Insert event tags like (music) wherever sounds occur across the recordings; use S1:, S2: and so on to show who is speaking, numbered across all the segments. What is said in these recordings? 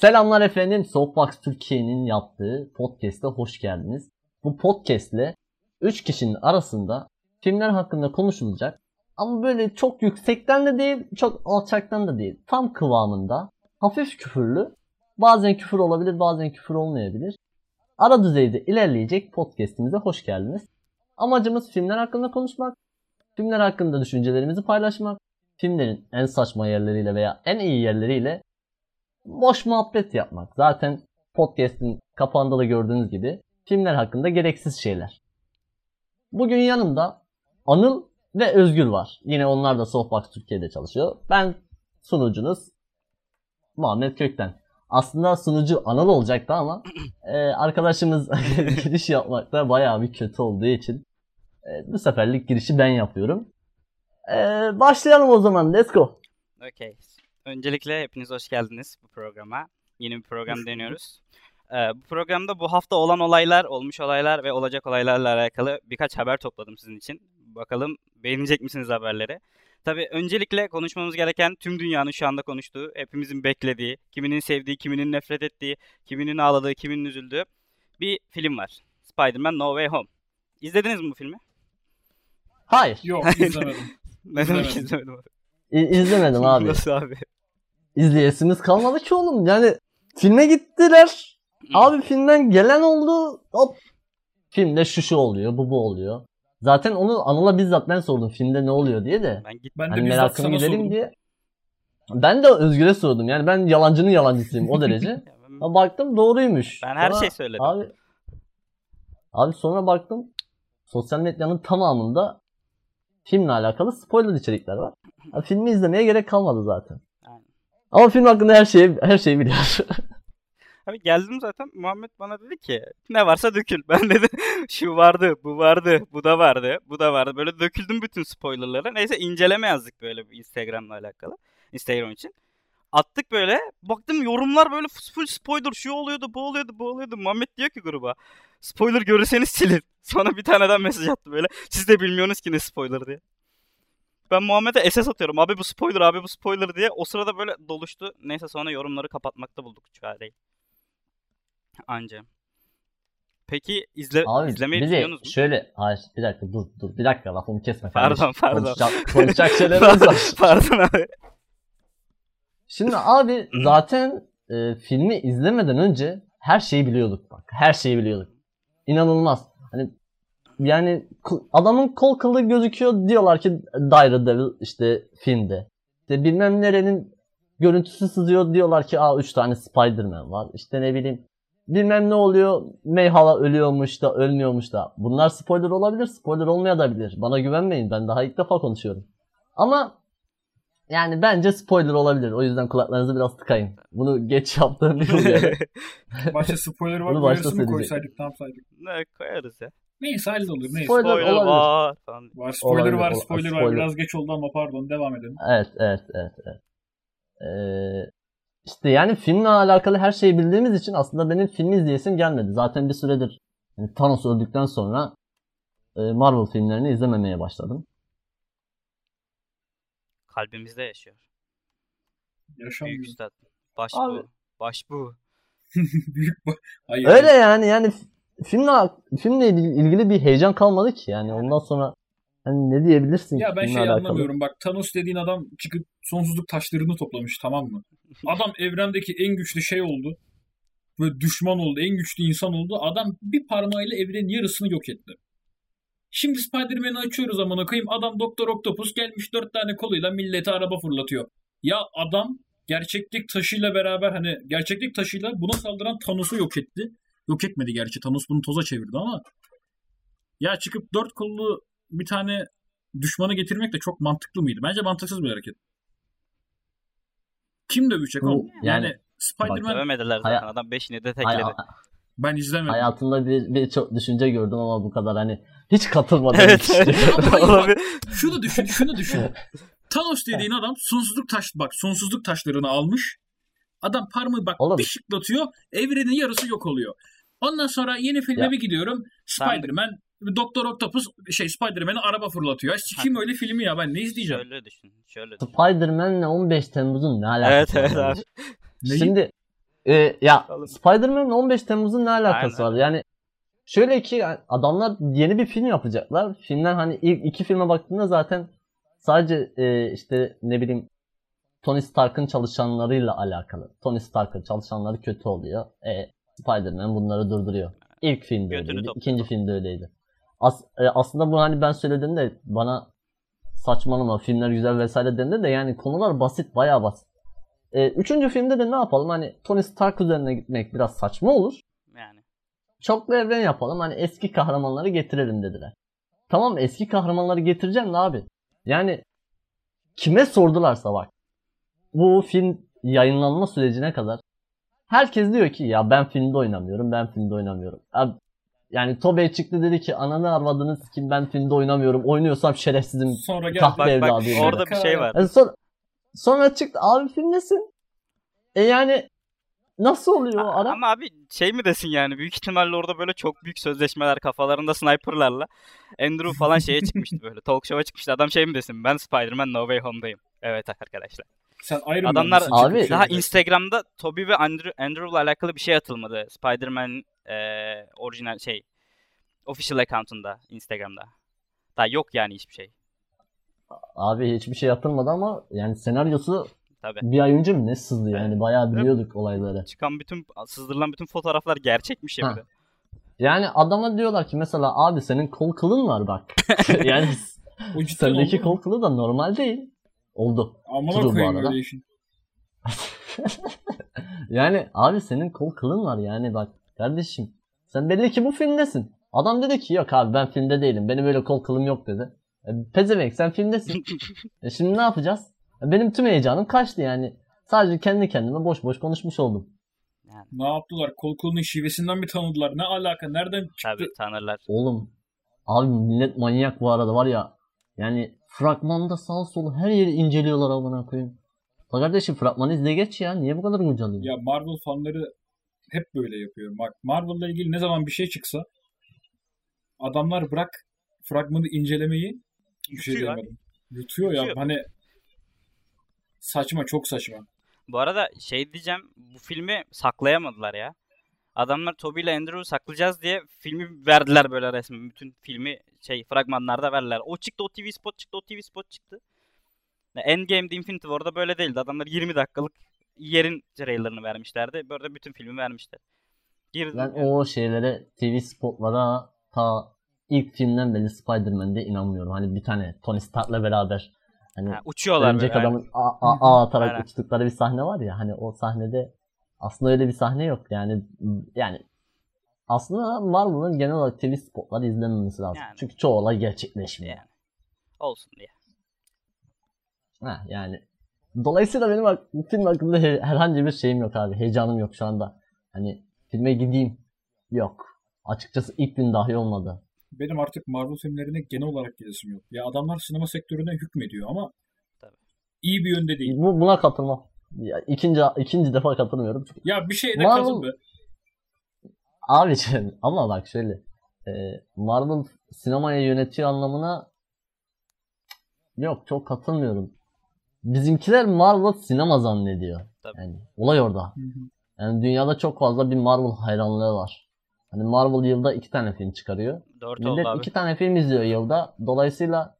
S1: Selamlar efendim. Softbox Türkiye'nin yaptığı podcast'e hoş geldiniz. Bu podcast'le 3 kişinin arasında filmler hakkında konuşulacak. Ama böyle çok yüksekten de değil, çok alçaktan da değil. Tam kıvamında, hafif küfürlü. Bazen küfür olabilir, bazen küfür olmayabilir. Ara düzeyde ilerleyecek podcast'imize hoş geldiniz. Amacımız filmler hakkında konuşmak, filmler hakkında düşüncelerimizi paylaşmak, filmlerin en saçma yerleriyle veya en iyi yerleriyle boş muhabbet yapmak. Zaten podcast'in kapağında da gördüğünüz gibi filmler hakkında gereksiz şeyler. Bugün yanımda Anıl ve Özgür var. Yine onlar da Softbox Türkiye'de çalışıyor. Ben sunucunuz Muhammed Kökten. Aslında sunucu Anıl olacaktı ama (clears throat) e, arkadaşımız (laughs) giriş yapmakta bayağı bir kötü olduğu için e, bu seferlik girişi ben yapıyorum. E, başlayalım o zaman. Let's go.
S2: Okay. Öncelikle hepiniz hoş geldiniz bu programa. Yeni bir program deniyoruz. Ee, bu programda bu hafta olan olaylar, olmuş olaylar ve olacak olaylarla alakalı birkaç haber topladım sizin için. Bakalım beğenecek misiniz haberleri? Tabii öncelikle konuşmamız gereken tüm dünyanın şu anda konuştuğu, hepimizin beklediği, kiminin sevdiği, kiminin nefret ettiği, kiminin ağladığı, kiminin üzüldüğü bir film var. Spider-Man No Way Home. İzlediniz mi bu filmi?
S1: Hayır.
S3: Yok (laughs) izlemedim.
S2: Ne demek
S3: İzlemedim.
S2: izlemedim abi?
S1: İ- izlemedim abi.
S2: Nasıl abi?
S1: İzleyesimiz kalmadı ki oğlum. Yani filme gittiler. Abi filmden gelen oldu. Hop. Filmde şu şu oluyor, bu bu oluyor. Zaten onu Anıl'a bizzat ben sordum filmde ne oluyor diye de.
S2: Ben git
S3: Ben de
S1: Hani
S3: bizzat
S1: merakını
S3: sana
S1: gidelim
S3: sordum.
S1: diye. Ben de Özgür'e sordum. Yani ben yalancının yalancısıyım o derece. (laughs)
S2: Ya ben-
S1: baktım doğruymuş.
S2: Ben her
S1: Sonra-
S2: şey söyledim.
S1: Abi, abi sonra baktım sosyal medyanın tamamında filmle alakalı spoiler içerikler var. Ha, filmi izlemeye gerek kalmadı zaten. Ama film hakkında her şeyi her şeyi biliyor. (laughs)
S2: Abi geldim zaten Muhammed bana dedi ki ne varsa dökül. (laughs) Ben dedim şu vardı, bu vardı, bu da vardı, bu da vardı. Böyle döküldüm bütün spoilerlara. Neyse inceleme yazdık böyle Instagram'la alakalı. Instagram için. Attık böyle. Baktım yorumlar böyle full spoiler. Şu oluyordu, bu oluyordu, bu oluyordu. Muhammed diyor ki gruba. Spoiler görürseniz silin. (laughs) Sonra bir tane daha mesaj attı böyle. Siz de bilmiyorsunuz ki ne spoiler diye. Ben Muhammed'e SS atıyorum. Abi bu spoiler, abi bu spoiler diye. O sırada böyle doluştu. Neyse sonra yorumları kapatmakta bulduk çareyi. Anca. Peki izle,
S1: Abi
S2: izlemeyi
S1: bir de
S2: düşünüyorsunuz mu?
S1: şöyle hayır bir dakika dur dur bir dakika lafımı kesme
S2: Pardon,
S1: kardeşim.
S2: pardon.
S1: Konuşacak, (laughs) konuşacak şeylerimiz var.
S2: Pardon abi.
S1: Şimdi abi zaten e, filmi izlemeden önce her şeyi biliyorduk bak. Her şeyi biliyorduk. İnanılmaz. Hani yani adamın kol kılı gözüküyor diyorlar ki Daredevil işte filmde. İşte bilmem nerenin görüntüsü sızıyor diyorlar ki aa 3 tane Spider-Man var. İşte ne bileyim bilmem ne oluyor. Mayhala ölüyormuş da ölmüyormuş da. Bunlar spoiler olabilir, spoiler olmayabilir. Bana güvenmeyin. Ben daha ilk defa konuşuyorum. Ama yani bence spoiler olabilir. O yüzden kulaklarınızı biraz tıkayın. Bunu geç yaptığım bir oluyor. (laughs)
S3: Başta spoiler var
S1: Bunu başta söyleyecek.
S3: koysaydık ne yapsaydık.
S2: ne koyarız ya.
S3: Neyse hallolur neyse.
S1: Spoiler
S2: Spoiler
S1: olabilir.
S2: var.
S3: Var spoiler
S1: Olabilir,
S3: var
S1: ol-
S3: spoiler, var
S1: spoiler.
S3: biraz geç oldu ama pardon devam edelim.
S1: evet, evet, evet, evet. Ee, işte yani filmle alakalı her şeyi bildiğimiz için aslında benim filmi izleyesim gelmedi. Zaten bir süredir yani Thanos öldükten sonra e, Marvel filmlerini izlememeye başladım.
S2: Kalbimizde yaşıyor. Büyük
S3: Yaşamıyor.
S2: üstad. Baş
S1: Abi-
S2: bu. Baş bu. (laughs)
S3: Büyük ba- Hayır.
S1: Öyle yani yani filmle filmle il- ilgili bir heyecan kalmadı ki yani ondan sonra hani ne diyebilirsin
S3: Ya ben şey
S1: alakalı?
S3: anlamıyorum bak Thanos dediğin adam çıkıp sonsuzluk taşlarını toplamış tamam mı? Adam evrendeki en güçlü şey oldu. Böyle düşman oldu, en güçlü insan oldu. Adam bir parmağıyla evrenin yarısını yok etti. Şimdi Spider-Man'i açıyoruz amına koyayım. Adam Doktor Octopus gelmiş dört tane koluyla millete araba fırlatıyor. Ya adam gerçeklik taşıyla beraber hani gerçeklik taşıyla buna saldıran Thanos'u yok etti. Yok etmedi gerçi. Thanos bunu toza çevirdi ama ya çıkıp dört kollu bir tane düşmanı getirmek de çok mantıklı mıydı? Bence mantıksız bir hareket. Kim dövecek
S1: Bu-
S3: oğlum? Yani,
S1: yani-
S3: Spider-Man
S2: Dövmediler zaten.
S1: Hay-
S2: Adam beşini de
S1: Hay-
S2: tekledi.
S3: ben izlemedim.
S1: hayatımda bir, bir çok düşünce gördüm ama bu kadar hani hiç katılmadım.
S2: Evet,
S1: hiç.
S2: evet.
S3: Şunu düşün, şunu düşün. Thanos dediğin adam sonsuzluk taş bak sonsuzluk taşlarını almış. Adam parmağı bak
S1: Oğlum.
S3: bir şıklatıyor. Evrenin yarısı yok oluyor. Ondan sonra yeni filme
S1: Ya.
S3: bir gidiyorum. Spider-Man Doktor Octopus şey Spider-Man'e araba fırlatıyor. Ya Sikim öyle filmi ya ben ne izleyeceğim?
S2: Şöyle düşün. Şöyle düşün.
S1: Spider-Man'le 15 Temmuz'un ne alakası
S2: Evet
S1: var
S2: evet
S1: yani?
S2: abi.
S1: Şimdi Ee, ya
S2: Oğlum.
S1: Spider-Man'in 15 Temmuz'un ne alakası
S2: Aynen.
S1: var? Yani şöyle ki adamlar yeni bir film yapacaklar. Filmler hani ilk iki filme baktığında zaten sadece e, işte ne bileyim Tony Stark'ın çalışanlarıyla alakalı. Tony Stark'ın çalışanları kötü oluyor. E, Spider-Man bunları durduruyor. İlk filmde
S2: Götünü
S1: öyleydi.
S2: topluyor.
S1: ikinci filmde öyleydi. As- e, aslında bu hani ben söylediğimde bana saçmalama filmler güzel vesaire denildi de yani konular basit bayağı basit. E, üçüncü filmde de ne yapalım hani Tony Stark üzerine gitmek biraz saçma olur.
S2: Yani.
S1: Çoklu evren yapalım hani eski kahramanları getirelim dediler. Tamam eski kahramanları getireceğim de abi. Yani kime sordularsa bak. Bu film yayınlanma sürecine kadar herkes diyor ki ya ben filmde oynamıyorum ben filmde oynamıyorum. Abi, yani Tobey çıktı dedi ki ananı arvadınız kim ben filmde oynamıyorum oynuyorsam şerefsizim
S3: Sonra
S1: kahpe
S2: Bak bak orada
S1: dedi.
S2: bir şey var.
S1: Yani sonra, sonra çıktı abi filmdesin. E yani nasıl oluyor o ara?
S2: Ama abi şey mi desin yani büyük ihtimalle orada böyle çok büyük sözleşmeler kafalarında sniperlarla Andrew falan şeye çıkmıştı (laughs) böyle talk show'a çıkmıştı. Adam şey mi desin ben Spider-Man No Way Home'dayım. Evet arkadaşlar.
S3: Sen Iron
S2: Adamlar-
S1: Abi,
S3: şey
S2: Daha
S3: yapacaksın.
S2: Instagram'da Toby ve Andrew, Andrew'la alakalı bir şey atılmadı. Spider-Man eee orijinal şey official account'unda Instagram'da. Daha yok yani hiçbir şey.
S1: Abi hiçbir şey atılmadı ama yani senaryosu
S2: Tabii.
S1: bir ay önce mi ne sızdı yani
S2: Evet.
S1: bayağı biliyorduk olayları.
S2: Çıkan bütün sızdırılan bütün fotoğraflar gerçekmiş ya
S1: Ha.
S2: bir de.
S1: Yani adama diyorlar ki mesela abi senin kol kılın var bak. (laughs) yani sendeki kol kılı da normal değil. Oldu.
S3: Amına koyayım
S1: arada.
S3: öyle işin. (laughs)
S1: Yani abi senin kol kılın var yani bak kardeşim. Sen belli ki bu filmdesin. Adam dedi ki yok abi ben filmde değilim. Benim öyle kol kılım yok dedi. E, pezevenk sen filmdesin. (laughs) e şimdi ne yapacağız? E, benim tüm heyecanım kaçtı yani. Sadece kendi kendime boş boş konuşmuş oldum.
S3: Ne yaptılar? Kol kolunun şivesinden mi tanıdılar? Ne alaka? Nereden çıktı?
S2: Tabii tanırlar.
S1: Oğlum abi millet manyak bu arada var ya. Yani fragmanda sağ solu her yeri inceliyorlar amına koyayım. La kardeşim fragmanı izle geç ya. Niye bu kadar kurcalıyorsun?
S3: Ya Marvel fanları hep böyle yapıyor. Bak Marvel'la ilgili ne zaman bir şey çıksa adamlar bırak fragmanı incelemeyi bir şey
S2: Yutuyor
S3: diyemedim. Yutuyor ya.
S2: Yutuyor.
S3: Hani saçma çok saçma.
S2: Bu arada şey diyeceğim bu filmi saklayamadılar ya. Adamlar Toby ile Andrew'u saklayacağız diye filmi verdiler böyle resmen. Bütün filmi şey fragmanlarda verdiler. O çıktı o TV spot çıktı o TV spot çıktı. Endgame'de Infinity War'da böyle değildi. Adamlar 20 dakikalık yerin trailerını vermişlerdi. Böyle bütün filmi vermişler. Girdim.
S1: Ben o şeylere TV spotlara ta ilk filmden beri Spider-Man'de inanmıyorum. Hani bir tane Tony Stark'la beraber hani
S2: Ha, uçuyorlar
S1: örümcek
S2: böyle.
S1: adamın a, a, a atarak
S2: Aynen.
S1: uçtukları bir sahne var ya hani o sahnede aslında öyle bir sahne yok yani yani aslında Marvel'ın genel olarak TV spotları izlenmemesi lazım.
S2: Yani.
S1: Çünkü çoğu olay gerçekleşmiyor.
S2: Yani. Olsun diye.
S1: Ha, yani dolayısıyla benim film hakkında he- herhangi bir şeyim yok abi. Heyecanım yok şu anda. Hani filme gideyim. Yok. Açıkçası ilk gün dahi olmadı.
S3: Benim artık Marvel filmlerine genel olarak gidesim yok. Ya adamlar sinema sektörüne hükmediyor ama
S2: Tabii.
S3: iyi bir yönde değil.
S1: Bu, buna katılmam. Ya, ikinci ikinci defa katılmıyorum. Çünkü
S3: Ya bir şeyde
S1: Marvel-
S3: katıl be.
S1: Abiciğim ama bak şöyle. e, Marvel sinemaya yönetiyor anlamına yok çok katılmıyorum. Bizimkiler Marvel sinema zannediyor.
S2: Tabii.
S1: Yani olay orada.
S3: Hı hı.
S1: Yani dünyada çok fazla bir Marvel hayranlığı var. Hani Marvel yılda iki tane film çıkarıyor.
S2: 4
S1: Millet
S2: oldu abi.
S1: iki tane film izliyor yılda. Dolayısıyla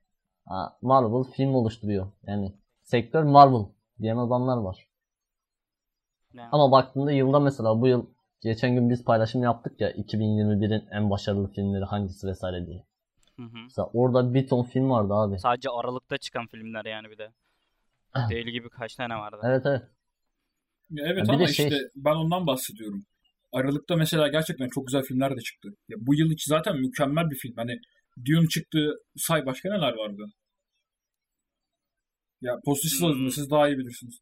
S1: Marvel film oluşturuyor. Yani sektör Marvel diyen adamlar var.
S2: Yani.
S1: Ama baktığında yılda mesela bu yıl geçen gün biz paylaşım yaptık ya 2021'in en başarılı filmleri hangisi vesaire diye.
S2: Hı hı.
S1: Mesela orada bir ton film vardı abi.
S2: Sadece Aralık'ta çıkan filmler yani bir de. (clears throat) Deli gibi kaç tane vardı.
S1: Evet evet.
S3: Ya evet
S1: Ya
S3: ama
S1: şey-
S3: işte ben ondan bahsediyorum. Aralıkta mesela gerçekten çok güzel filmler de çıktı. Ya bu yıl için zaten mükemmel bir film. Hani Dune çıktı. Say başka neler vardı? Ya postu siz
S2: Hmm.
S3: siz daha iyi bilirsiniz.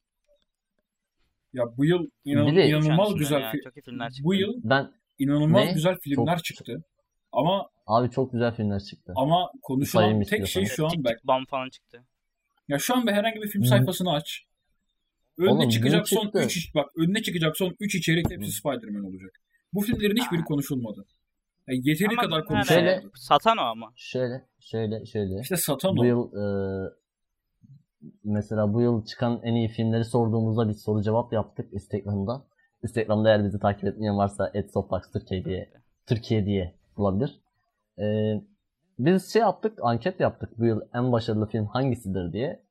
S3: Ya bu yıl inan-
S1: Bir de-
S3: inanılmaz güzel
S2: ya,
S3: fi-
S2: Çok iyi filmler çıktı.
S3: bu yıl
S1: Ben
S3: inanılmaz
S1: Ne?
S3: güzel filmler
S1: Çok-
S3: çıktı. Ama
S1: abi çok güzel filmler çıktı.
S3: ama konuşulan tek şey şu an bak.
S2: Bam falan çıktı.
S3: Ya şu an bir herhangi bir film
S1: Hı.
S3: sayfasını aç. Önüne
S1: Oğlum,
S3: çıkacak son
S1: çıktı.
S3: 3 bak önüne çıkacak son 3 içerik hepsi. Spider-Man olacak. Bu filmlerin hiçbiri
S2: Aa.
S3: konuşulmadı. Yani yeteri
S2: Ama
S3: kadar konuşulmadı.
S1: Şöyle-
S2: Satan o ama.
S1: Şöyle şöyle şöyle.
S3: İşte satan
S1: bu
S3: o.
S1: yıl e, mesela bu yıl çıkan en iyi filmleri sorduğumuzda bir soru cevap yaptık Instagram'da. Instagram'da eğer bizi takip etmeyen varsa @softbox Türkiye diye Türkiye diye bulabilir. Ee, biz şey yaptık, anket yaptık bu yıl en başarılı film hangisidir diye.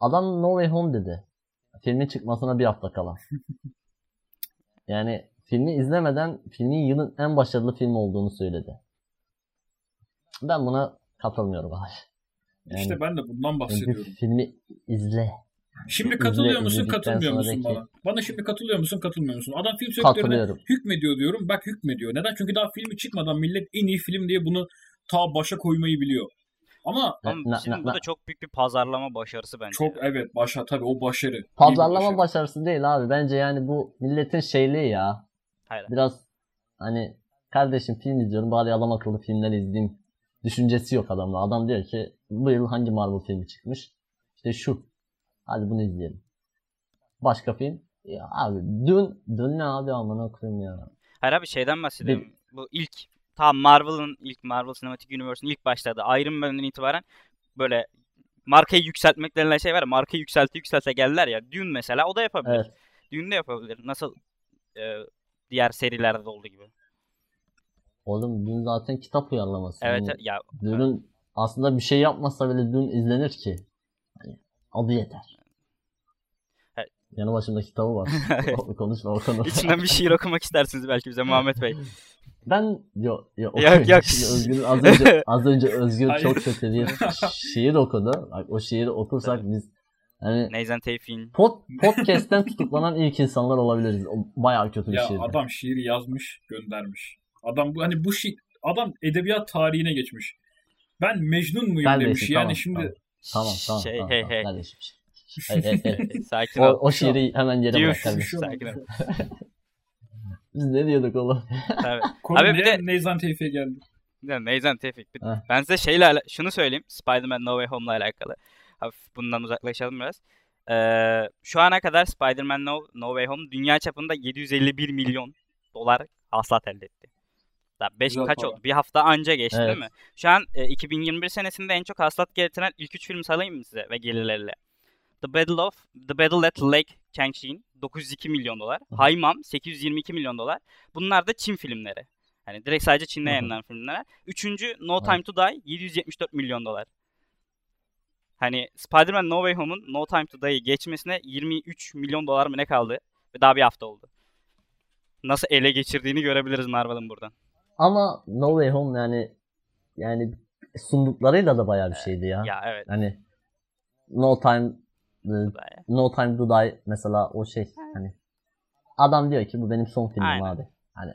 S1: Adam No Way Home dedi. Filmin çıkmasına bir hafta kala. (laughs) Yani filmi izlemeden filmin yılın en başarılı film olduğunu söyledi. Ben buna katılmıyorum abi. Yani,
S3: İşte ben de bundan bahsediyorum.
S1: filmi izle.
S3: Şimdi
S1: İzle-
S3: katılıyor musun, katılmıyor musun
S1: sonraki-
S3: bana? Bana şimdi katılıyor musun, katılmıyor musun? Adam film sektörüne hükmediyor diyorum. Bak hükmediyor. Neden? Çünkü daha filmi çıkmadan millet en iyi film diye bunu ta başa koymayı biliyor. Ama
S2: Ama
S1: Na-
S2: şimdi
S1: na-
S2: bu
S1: na-
S2: da çok büyük bir pazarlama başarısı bence.
S3: çok evet başa tabii o başarı.
S1: Pazarlama
S3: başarı.
S1: başarısı değil abi. Bence yani bu milletin şeyliği ya.
S2: Hayır.
S1: Biraz hani kardeşim film izliyorum bari adam akıllı filmler izleyeyim düşüncesi yok adamda. Adam diyor ki bu yıl hangi Marvel filmi çıkmış? İşte şu. Hadi bunu izleyelim. Başka film? Ya abi dün dün ne abi amına koyayım ya.
S2: Hayır abi şeyden bahsediyorum. Bu ilk tam Marvel'ın ilk Marvel Cinematic Universe'ın ilk başladığı Iron Man'den itibaren böyle markayı yükseltmek denilen şey var ya markayı yükselte yükselte geldiler ya. Dune mesela o da yapabilir.
S1: Evet.
S2: Dune de yapabilir. Nasıl e, diğer serilerde de olduğu gibi.
S1: Oğlum dün zaten kitap uyarlaması.
S2: Evet
S1: Yani
S2: ya
S1: Dün'ün aslında bir şey yapmasa bile dün izlenir ki. Hani adı yeter.
S2: Evet.
S1: Yanı başımda kitabı var. (laughs) Konuşma o konuda.
S2: içinden bir şiir okumak istersiniz belki bize Muhammed Bey.
S1: Ben yo, yo,
S2: Yok, yok.
S1: Şimdi Özgür az önce (laughs) az önce Özgür çok kötü bir şiir okudu. Bak o şiiri okursak biz hani
S2: Neyzen Tevfik'in
S1: pod, podcast'ten tutuklanan ilk insanlar olabiliriz. O bayağı kötü bir
S3: Ya
S1: şiir.
S3: adam şiiri yazmış, göndermiş. Adam bu hani bu şiir adam edebiyat tarihine geçmiş. Ben Mecnun muyum
S1: Kardeşim,
S3: demiş. Yani
S1: tamam,
S3: şimdi
S1: Tamam tamam.
S2: şey
S1: tamam,
S2: hey
S1: tamam,
S2: hey.
S1: kardeşim. Hey, hey, hey. (laughs)
S2: Sakin
S1: O,
S2: ol.
S1: o şiiri hemen yere
S2: Diyor.
S1: bırak
S2: Sakin ol. (laughs)
S1: Biz ne diyorduk oğlum?
S2: Tabii. (laughs)
S3: konu
S2: Abi
S3: ne?
S2: bir de-
S3: Neyzan Tevfik'e geldi.
S2: Ya Neyzen Tevfik. Bir-
S1: Heh.
S2: Ben size şeyle ala- şunu söyleyeyim. Spider-Man No Way Home'la alakalı. Hafif bundan uzaklaşalım biraz. Ee, şu ana kadar Spider-Man No, no Way Home dünya çapında 751 milyon dolar hasılat elde etti. Daha 5
S3: Güzel
S2: kaç
S3: para.
S2: oldu? Bir hafta anca geçti
S1: Evet.
S2: değil mi? Şu an e, 2021 senesinde en çok hasılat getiren ilk 3 film sayayım mı size ve gelirleriyle? The Battle of The Battle at Lake Changjin 902 milyon dolar. Haymam 822 milyon dolar. Bunlar da Çin filmleri. Hani direkt sadece Çin'de yayınlanan filmler. Üçüncü No. Time to Die 774 milyon dolar. Hani Spider-Man No Way Home'un No Time to Die'yi geçmesine 23 milyon dolar mı ne kaldı? Ve daha bir hafta oldu. Nasıl ele geçirdiğini görebiliriz Marvel'ın buradan.
S1: Ama No Way Home yani yani sunduklarıyla da bayağı bir şeydi ya.
S2: Ya evet.
S1: Hani No Time e, No Time to Die mesela o şey hani adam diyor ki bu benim son filmim
S2: Aynen.
S1: abi. Hani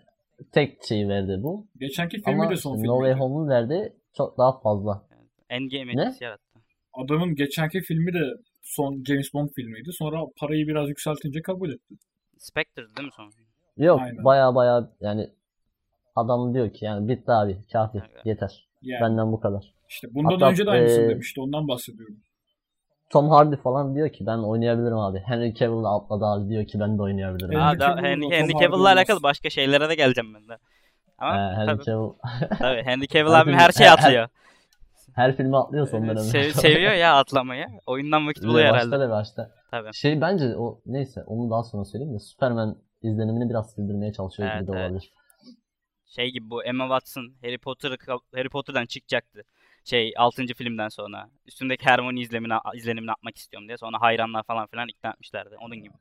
S1: tek şeyi verdi bu.
S3: Geçenki filmi
S1: Ama
S3: de son
S1: No
S3: filmi.
S1: Way Home'un verdiği çok daha fazla.
S2: Endgame
S1: Ne?
S2: etkisi yarattı.
S3: Adamın geçenki filmi de son James Bond filmiydi. Sonra parayı biraz yükseltince kabul etti.
S2: Spectre değil mi son?
S1: Yok
S3: Aynen.
S1: baya baya yani adam diyor ki yani bitti abi kafi
S2: Evet.
S1: yeter.
S3: Yani
S1: Benden bu kadar.
S3: işte bundan
S1: Hatta,
S3: önce de aynısını
S1: e,
S3: demişti. Ondan bahsediyorum.
S1: Tom Hardy falan diyor ki ben oynayabilirim abi. Henry Cavill de atladı abi diyor ki ben de oynayabilirim.
S3: Henry
S2: Aa, da, Henry, Henry Cavill'la
S3: olmaz.
S2: alakalı başka şeylere de geleceğim ben de. Ama
S1: Ee, Henry
S2: tabii,
S1: Cavill (laughs)
S2: tabii Henry (laughs) Cavill
S1: Her
S2: abim
S1: film-
S2: her
S1: her-
S2: atlıyor.
S1: her filme atlıyor son dönemde.
S2: Sev- seviyor ya atlamayı. Oyundan vakit buluyor herhalde.
S1: Başta da başta.
S2: Tabii.
S1: Şey bence o neyse onu daha sonra söyleyeyim de Superman izlenimini biraz sildirmeye çalışıyor
S2: Evet,
S1: gibi de
S2: evet. Şey gibi bu Emma Watson Harry Potter Harry Potter'dan çıkacaktı. Şey 6. filmden sonra. Üstündeki Hermione izlemini, izlenimini atmak istiyorum diye. Sonra hayranlar falan filan ikna etmişlerdi. Onun gibi.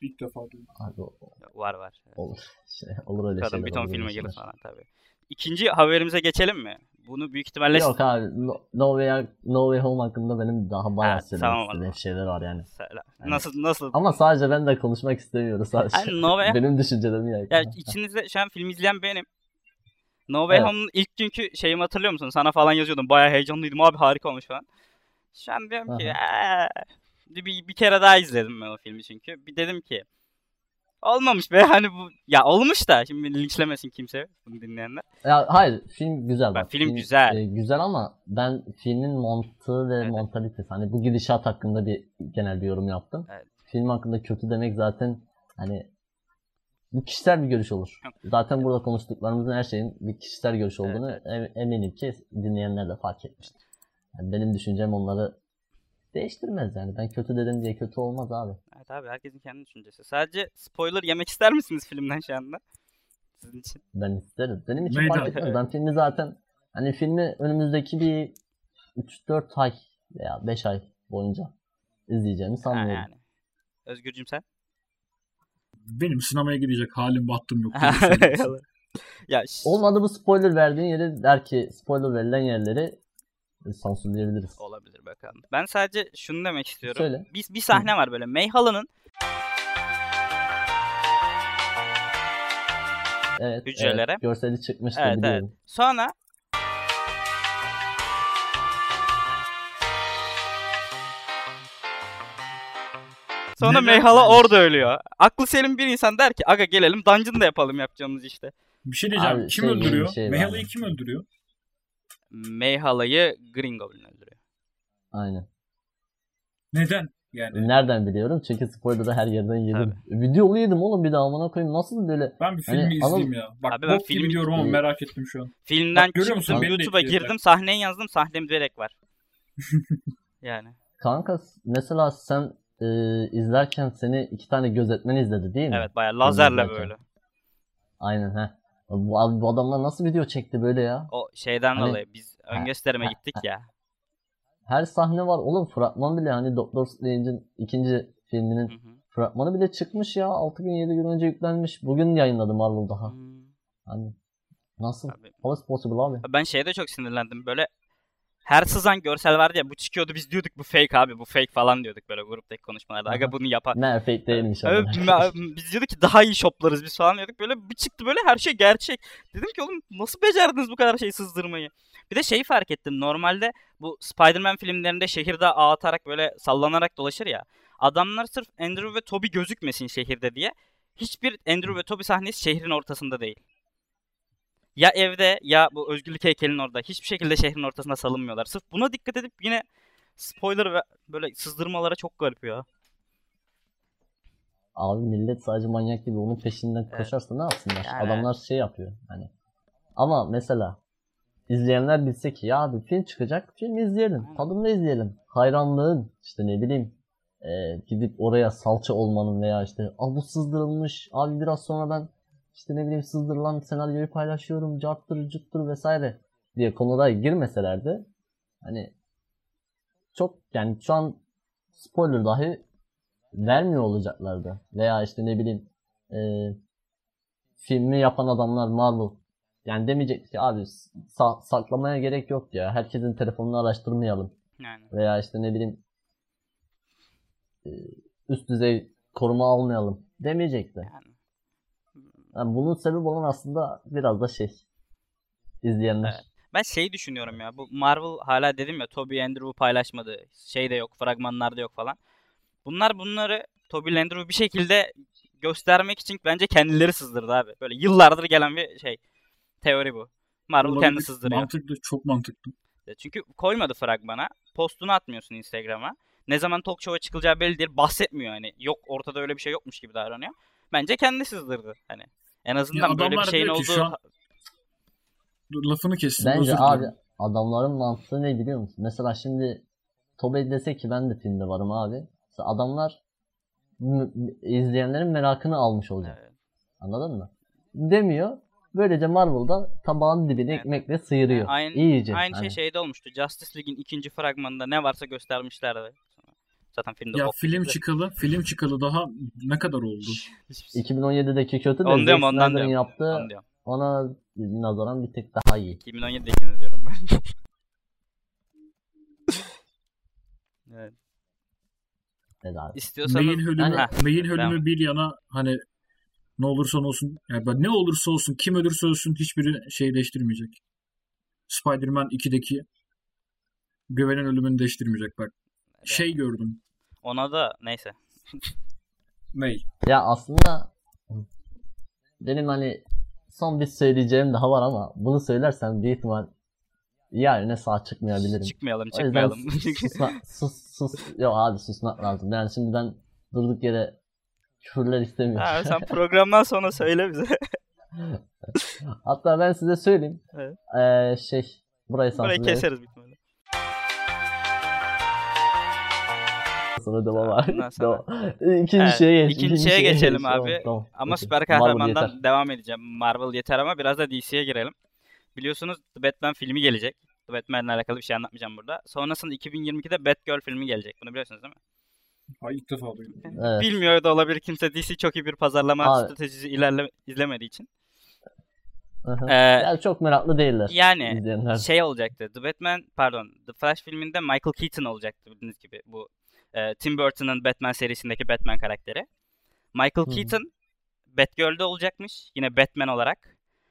S3: İlk defa duydum.
S1: Abi o-
S2: Var var.
S1: olur. Şey, olur öyle
S2: Kadın
S1: şeyler.
S2: bir ton filme gelir falan tabii. İkinci haberimize geçelim mi? Bunu büyük ihtimalle
S1: Yok abi no, no, Way, no Way Home hakkında benim daha bayağı söylemek
S2: tamam
S1: istediğim şeyler var yani. Yani-
S2: Nasıl nasıl?
S1: Ama sadece ben de konuşmak istemiyorum sadece.
S2: Hani No Way- (laughs)
S1: benim düşüncelerimi ya.
S2: Ya içinizde şu an film izleyen benim. No Way
S1: Evet.
S2: Home'un ilk günkü şeyimi hatırlıyor musun? Sana falan yazıyordum. Bayağı heyecanlıydım abi harika olmuş falan. Şu an diyorum ki bir, bir, bir kere daha izledim ben o filmi çünkü. Bir dedim ki olmamış be hani bu ya olmuş da şimdi linçlemesin kimse bunu dinleyenler.
S1: Ya hayır film güzel
S2: Bak,
S1: bak.
S2: film güzel.
S1: e, güzel ama ben filmin mantığı ve
S2: Evet.
S1: mantalitesi hani bu gidişat hakkında bir genel bir yorum yaptım.
S2: Evet.
S1: Film hakkında kötü demek zaten hani bu kişisel bir görüş olur. Zaten burada konuştuklarımızın her şeyin bir kişisel görüş olduğunu
S2: Evet,
S1: em- eminim ki dinleyenler de fark etmiştir. Yani benim düşüncem onları değiştirmez yani. Ben kötü dedim diye kötü olmaz abi.
S2: Evet abi herkesin kendi düşüncesi. Sadece spoiler yemek ister misiniz filmden şu anda? Sizin için.
S1: Ben isterim. Benim için fark etmez. Ben filmi zaten hani filmi önümüzdeki bir 3-4 ay veya 5 ay boyunca izleyeceğimi
S2: Ha,
S1: sanmıyorum.
S2: yani. Özgürcüm sen?
S3: Benim sinemaya gidecek halim battım yok. (laughs)
S2: Ya
S1: Olmadı bu spoiler verdiğin yeri der ki spoiler verilen yerleri sansürleyebiliriz.
S2: olabilir bakalım. Ben sadece şunu demek istiyorum.
S1: Söyle.
S2: Bir, bir sahne var böyle. Mayhala'nın
S1: Evet,
S2: Hücrelere.
S1: evet. Görseli çıkmıştı
S2: Evet,
S1: biliyorum.
S2: sonra Sonra
S3: Neden?
S2: Mayhala
S3: Yani-
S2: orada ölüyor. Aklı selim bir insan der ki aga gelelim dungeon da yapalım yapacağımız işte.
S3: Bir şey diyeceğim.
S1: Abi,
S3: kim
S1: şey
S3: öldürüyor?
S1: şey var.
S3: Mehala'yı kim öldürüyor?
S2: Mayhala'yı Green Goblin öldürüyor.
S1: Aynen.
S3: Neden? Yani
S1: Nereden biliyorum? Çünkü spoiler'ı her yerden yedim. Videolu yedim oğlum bir daha amına koyayım. Nasıl böyle?
S3: ben bir filmi
S1: Hani
S3: izleyeyim ya. Bak
S2: Abi ben
S3: gibi diyorum ama
S1: Ee,
S3: merak ettim şu an.
S2: Filmden
S3: Bak, görüyor musun?
S2: YouTube'a
S3: etkilediler.
S2: girdim sahneyi yazdım sahnem direkt var. (laughs) yani.
S1: Kanka mesela sen e, izlerken seni iki tane gözetmen izledi değil mi?
S2: Evet bayağı lazerle böyle.
S1: Aynen he. Bu, abi bu adamlar nasıl video çekti böyle ya?
S2: O şeyden
S1: Hani-
S2: dolayı biz ön gösterime gittik ya.
S1: Her sahne var oğlum fragman bile hani Doctor Strange'in ikinci filminin
S2: Hı hı.
S1: fragmanı bile çıkmış ya. 6 gün 7 gün önce yüklenmiş. Bugün yayınladı Marvel daha.
S2: Hmm.
S1: Hani nasıl?
S2: Abi,
S1: How is possible abi?
S2: Ben şeye de çok sinirlendim. Böyle her sızan görsel vardı ya bu çıkıyordu biz diyorduk bu fake abi bu fake falan diyorduk böyle gruptaki konuşmalarda. Aga bunu yapar.
S1: Ne fake değilmiş abi.
S2: biz diyorduk ki daha iyi shoplarız biz falan diyorduk. Böyle bir çıktı böyle her şey gerçek. Dedim ki oğlum nasıl becerdiniz bu kadar şey sızdırmayı? Bir de şeyi fark ettim. Normalde bu Spider-Man filmlerinde şehirde ağ atarak böyle sallanarak dolaşır ya. Adamlar sırf Andrew ve Toby gözükmesin şehirde diye hiçbir Andrew ve Toby sahnesi şehrin ortasında değil. Ya evde ya bu özgürlük heykelinin orada. Hiçbir şekilde şehrin ortasına salınmıyorlar. Sırf buna dikkat edip yine spoiler ve böyle sızdırmalara çok garip ya.
S1: Abi millet sadece manyak gibi onun peşinden
S2: Evet.
S1: koşarsa ne yapsınlar?
S2: Yani-
S1: Adamlar şey yapıyor hani. Ama mesela izleyenler bilse ki ya abi film çıkacak film izleyelim.
S2: Aynen.
S1: Tadında izleyelim. Hayranlığın işte ne bileyim e, gidip oraya salça olmanın veya işte Aa, bu sızdırılmış abi biraz sonra ben işte ne bileyim sızdırılan senaryoyu paylaşıyorum carttır cuttur vesaire diye konulara girmeselerdi hani çok yani şu an spoiler dahi vermiyor olacaklardı. Veya işte ne bileyim e, filmi yapan adamlar Marvel yani demeyecek ki abi sa- saklamaya gerek yok ya. Herkesin telefonunu araştırmayalım.
S2: Yani.
S1: Veya işte ne bileyim e, üst düzey koruma almayalım demeyecekti.
S2: yani.
S1: Yani bunun sebep olan aslında biraz da şey izleyenler.
S2: Evet. Ben şey düşünüyorum ya. Bu Marvel hala dedim ya Toby Andrew paylaşmadı. Şey de yok, fragmanlarda yok falan. Bunlar bunları Toby Andrew bir şekilde göstermek için bence kendileri sızdırdı abi. Böyle yıllardır gelen bir şey. Teori bu. Marvel
S3: Olabilir.
S2: kendi sızdırıyor.
S3: Mantıklı, çok mantıklı.
S2: Çünkü koymadı fragmana. Postunu atmıyorsun Instagram'a. Ne zaman talk show'a çıkılacağı belli değil. Bahsetmiyor hani. Yok ortada öyle bir şey yokmuş gibi davranıyor. Bence kendi sızdırdı. Hani en azından
S3: Ya
S2: böyle bir şeyin olduğu
S3: an- Dur lafını kestim.
S1: Bence
S3: özür
S1: abi adamların mantığı ne biliyor musun? Mesela şimdi Tobey dese ki ben de filmde varım abi. Mesela adamlar izleyenlerin merakını almış olacak.
S2: Evet.
S1: Anladın mı? Demiyor. Böylece Marvel'da tabağın dibini
S2: Evet.
S1: ekmekle sıyırıyor.
S2: Aynı,
S1: İyice.
S2: aynı
S1: hani.
S2: şey şeyde olmuştu. Justice League'in ikinci fragmanında ne varsa göstermişlerdi. Zaten filmde
S3: Ya film
S2: gibi.
S3: çıkalı, film çıkalı daha ne kadar oldu?
S2: Hiçbir şey-
S1: 2017'deki kötü de
S2: Onu
S1: Zack
S2: diyorum, ondan
S1: Snyder'ın
S2: diyorum.
S1: yaptığı
S2: Onu diyorum.
S1: ona nazaran bir tek daha iyi.
S2: 2017'dekini diyorum ben. (laughs) evet.
S1: Evet abi.
S2: İstiyorsanız
S3: Main ölümü,
S1: Hani-
S2: Ha,
S3: main ölümü
S2: devam.
S3: bir yana hani ne olursa olsun yani ben- ne olursa olsun kim ölürse ölsün hiçbiri şey değiştirmeyecek. Spider-Man 2'deki güvenen ölümünü değiştirmeyecek bak. Şey gördüm.
S2: Ona da neyse.
S3: Ney?
S1: Ya aslında benim hani son bir söyleyeceğim daha var ama bunu söylersem büyük ihtimal yarine sağ çıkmayabilirim.
S2: Çıkmayalım, çıkmayalım.
S1: sus, susma- sus, sus. Yok abi susmak lazım. Yani şimdi ben durduk yere küfürler istemiyorum.
S2: ha, sen (laughs) programdan sonra söyle bize.
S1: Hatta ben size söyleyeyim.
S2: Evet.
S1: Ee, şey burayı
S2: Burayı
S1: sansürleyin.
S2: keseriz
S1: sonra devam abi.
S2: Ondan (laughs) sonra-.
S1: İkinci
S2: Evet,
S1: şeye geç.
S2: ikinci şeye geçelim
S1: geç.
S2: abi.
S1: Tamam,
S2: Ama
S1: okey.
S2: süper kahramandan devam edeceğim. Marvel yeter ama biraz da DC'ye girelim. Biliyorsunuz The Batman filmi gelecek. The Batman'le alakalı bir şey anlatmayacağım burada. Sonrasında 2022'de Batgirl filmi gelecek. Bunu biliyorsunuz değil mi?
S3: Ha ilk defa duydum.
S1: Evet.
S2: Bilmiyor da olabilir kimse DC çok iyi bir pazarlama
S1: Abi.
S2: stratejisi ilerle izlemediği için.
S1: Aha.
S2: Ee,
S1: Yani çok meraklı değiller.
S2: yani
S1: izleyenler.
S2: şey olacaktı. The Batman pardon The Flash filminde Michael Keaton olacaktı bildiğiniz gibi. Bu e, Tim Burton'ın Batman serisindeki Batman karakteri. Michael
S1: hı.
S2: Keaton Batgirl'de olacakmış. Yine Batman olarak.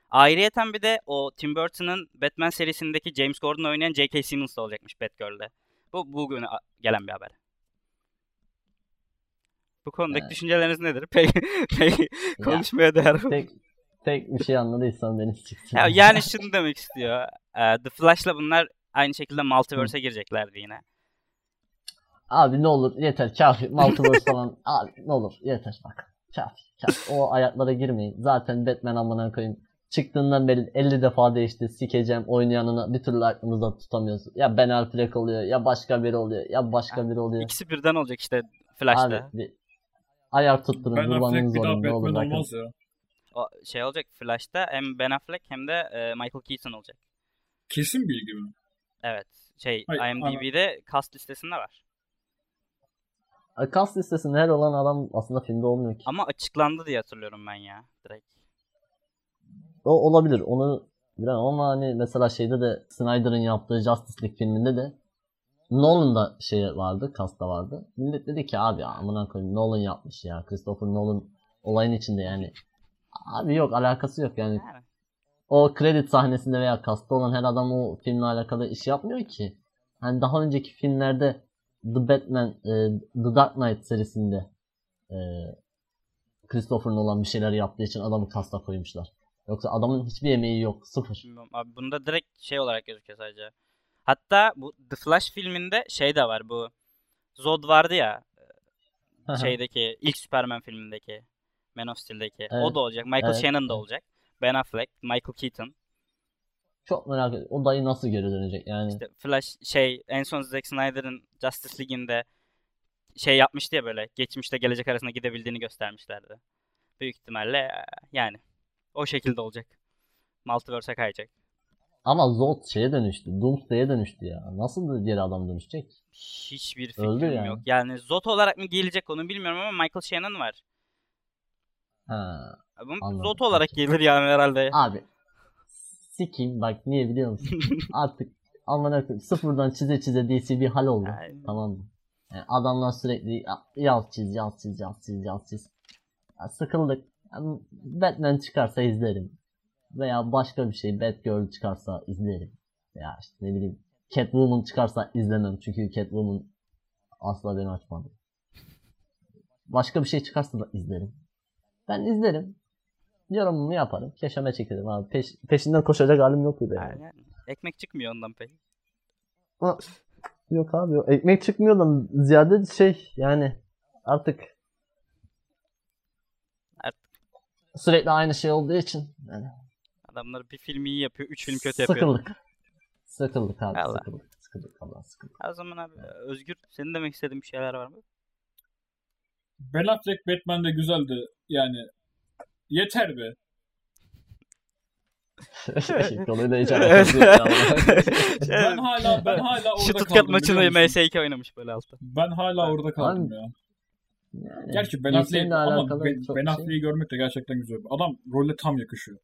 S2: Ayrıyeten bir de o Tim Burton'ın Batman serisindeki James Gordon oynayan J.K. Simmons da olacakmış Batgirl'de. Bu bugün gelen bir haber. Bu konudaki
S1: Evet.
S2: düşünceleriniz nedir? Peki (laughs)
S1: Ya,
S2: konuşmaya değer mi?
S1: tek, tek bir şey anladıysan beni siksin.
S2: Ya yani şunu demek istiyor. Ee, The Flash'la bunlar aynı şekilde Multiverse'e gireceklerdi yine.
S1: Abi ne olur yeter kafi. Multiverse falan. (laughs) Abi ne olur yeter bak. Kafi. kafi. O ayaklara girmeyin. Zaten Batman amına koyayım. Çıktığından beri 50 defa değişti. Sikeceğim oynayanını bir türlü aklımızda tutamıyoruz. Ya Ben Affleck oluyor ya başka biri oluyor ya başka biri oluyor.
S2: İkisi birden olacak işte Flash'ta.
S1: Abi bir ayar tutturun
S3: Ben Affleck bir daha Batman olmaz ya.
S2: O şey olacak Flash'ta hem Ben Affleck hem de e, Michael Keaton olacak.
S3: Kesin bilgi mi?
S2: Evet. Şey
S3: Hayır,
S2: IMDb'de cast listesinde var.
S1: Ay, Cast listesinde her olan adam aslında filmde olmuyor ki.
S2: Ama açıklandı diye hatırlıyorum ben ya direkt.
S1: O olabilir. Onu bilemem ama hani mesela şeyde de Snyder'ın yaptığı Justice League filminde de Nolan'da şey vardı, kasta vardı. Millet dedi ki abi amına koyayım Nolan yapmış ya. Christopher Nolan olayın içinde yani. Abi yok alakası yok yani.
S2: Yani.
S1: O kredi sahnesinde veya kasta olan her adam o filmle alakalı iş yapmıyor ki. Hani daha önceki filmlerde The Batman, e, The Dark Knight serisinde e, Christopher Nolan bir şeyler yaptığı için adamı kasta koymuşlar. Yoksa adamın hiçbir emeği yok. Sıfır.
S2: Bilmiyorum. Abi bunda direkt şey olarak gözüküyor sadece. Hatta bu The Flash filminde şey de var bu. Zod vardı ya şeydeki ilk Superman filmindeki Man of Steel'deki. O
S1: Evet.
S2: da olacak. Michael
S1: Evet.
S2: Shannon da olacak. Ben Affleck, Michael Keaton.
S1: Çok merak ediyorum. O dayı nasıl geri dönecek yani.
S2: İşte Flash şey en son Zack Snyder'ın Justice League'inde şey yapmıştı ya böyle geçmişte gelecek arasında gidebildiğini göstermişlerdi. Büyük ihtimalle e, yani o şekilde olacak. Multiverse'e kayacak.
S1: Ama Zod şeye dönüştü. Doomsday'e dönüştü ya. Nasıl da geri adam dönüşecek?
S2: Hiçbir
S1: Öldü
S2: fikrim
S1: yani.
S2: yok. Yani Zod olarak mı gelecek onu bilmiyorum ama Michael Shannon var.
S1: Ha.
S2: Ama Zod olarak gelir yani herhalde.
S1: Abi sikeyim bak niye biliyor musun? (laughs) Artık amına koyayım sıfırdan çize çize DC bir hal oldu.
S2: Aynen.
S1: Tamam mı? Yani adamlar sürekli "Ya- yaz çiz yaz çiz yaz çiz yaz çiz. Ya sıkıldık. Yani Batman çıkarsa izlerim. Veya başka bir şey Batgirl çıkarsa izlerim. Veya işte ne bileyim Catwoman çıkarsa izlemem. Çünkü Catwoman asla beni açmadı. Başka bir şey çıkarsa da izlerim. Ben izlerim. Yorumumu yaparım. Keşeme çekerim abi. Peş- peşinden koşacak halim yok bile. Yani.
S2: Yani ekmek çıkmıyor ondan pek.
S1: Ama- Yok abi yok. Ekmek çıkmıyor da ziyade şey yani artık
S2: Artık
S1: sürekli aynı şey olduğu için yani
S2: adamlar bir film iyi yapıyor, üç film kötü yapıyor.
S1: sıkıldık. Sıkıldık abi
S2: Allah.
S1: sıkıldık. Sıkıldık Allah sıkıldık.
S2: O zaman abi Özgür senin demek istediğin bir şeyler var mı?
S3: Ben Affleck Batman de güzeldi. Yani yeter be. (laughs)
S1: Konuyla hiç alakası yok. (laughs)
S3: Ben hala ben hala orada
S2: Stuttgart
S3: kaldım. musun?
S2: MS2 oynamış böyle altta.
S3: Ben hala orada kaldım
S1: Abi,
S3: ya.
S1: Yani
S3: Gerçi Ben
S1: DC'nin
S3: Affleck'i ama Ben, ben
S1: şey-
S3: görmek de gerçekten güzel. Adam role tam yakışıyor.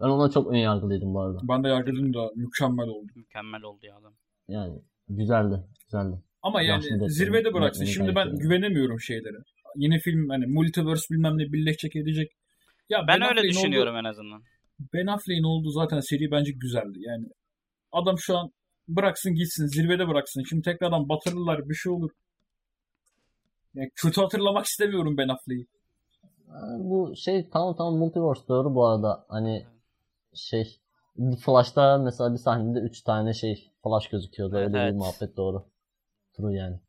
S1: Ben ona çok ön yargılıydım bu arada.
S3: Ben de yargıladım da mükemmel oldu.
S2: Mükemmel oldu ya adam.
S1: Yani güzeldi. Güzeldi.
S3: Ama yani
S1: Yaşlı
S3: zirvede bıraksın. Şimdi ben güvenemiyorum şeylere. Yeni film hani multiverse bilmem ne birleşecek edecek. Ya
S2: Ben öyle
S3: Affleck'in
S2: düşünüyorum
S3: Olduğu,
S2: en azından.
S3: ben Affleck'in olduğu zaten seri bence güzeldi. Yani adam şu an bıraksın gitsin zirvede bıraksın. Şimdi tekrardan batırırlar bir şey olur. Yani kötü hatırlamak istemiyorum Ben Affleck'i.
S1: Bu şey tamam tamam multiverse doğru bu arada. Hani şey Flash'ta mesela bir sahnede 3 tane şey Flash gözüküyordu.
S2: Evet,
S1: Öyle
S2: evet.
S1: bir muhabbet doğru. True yani.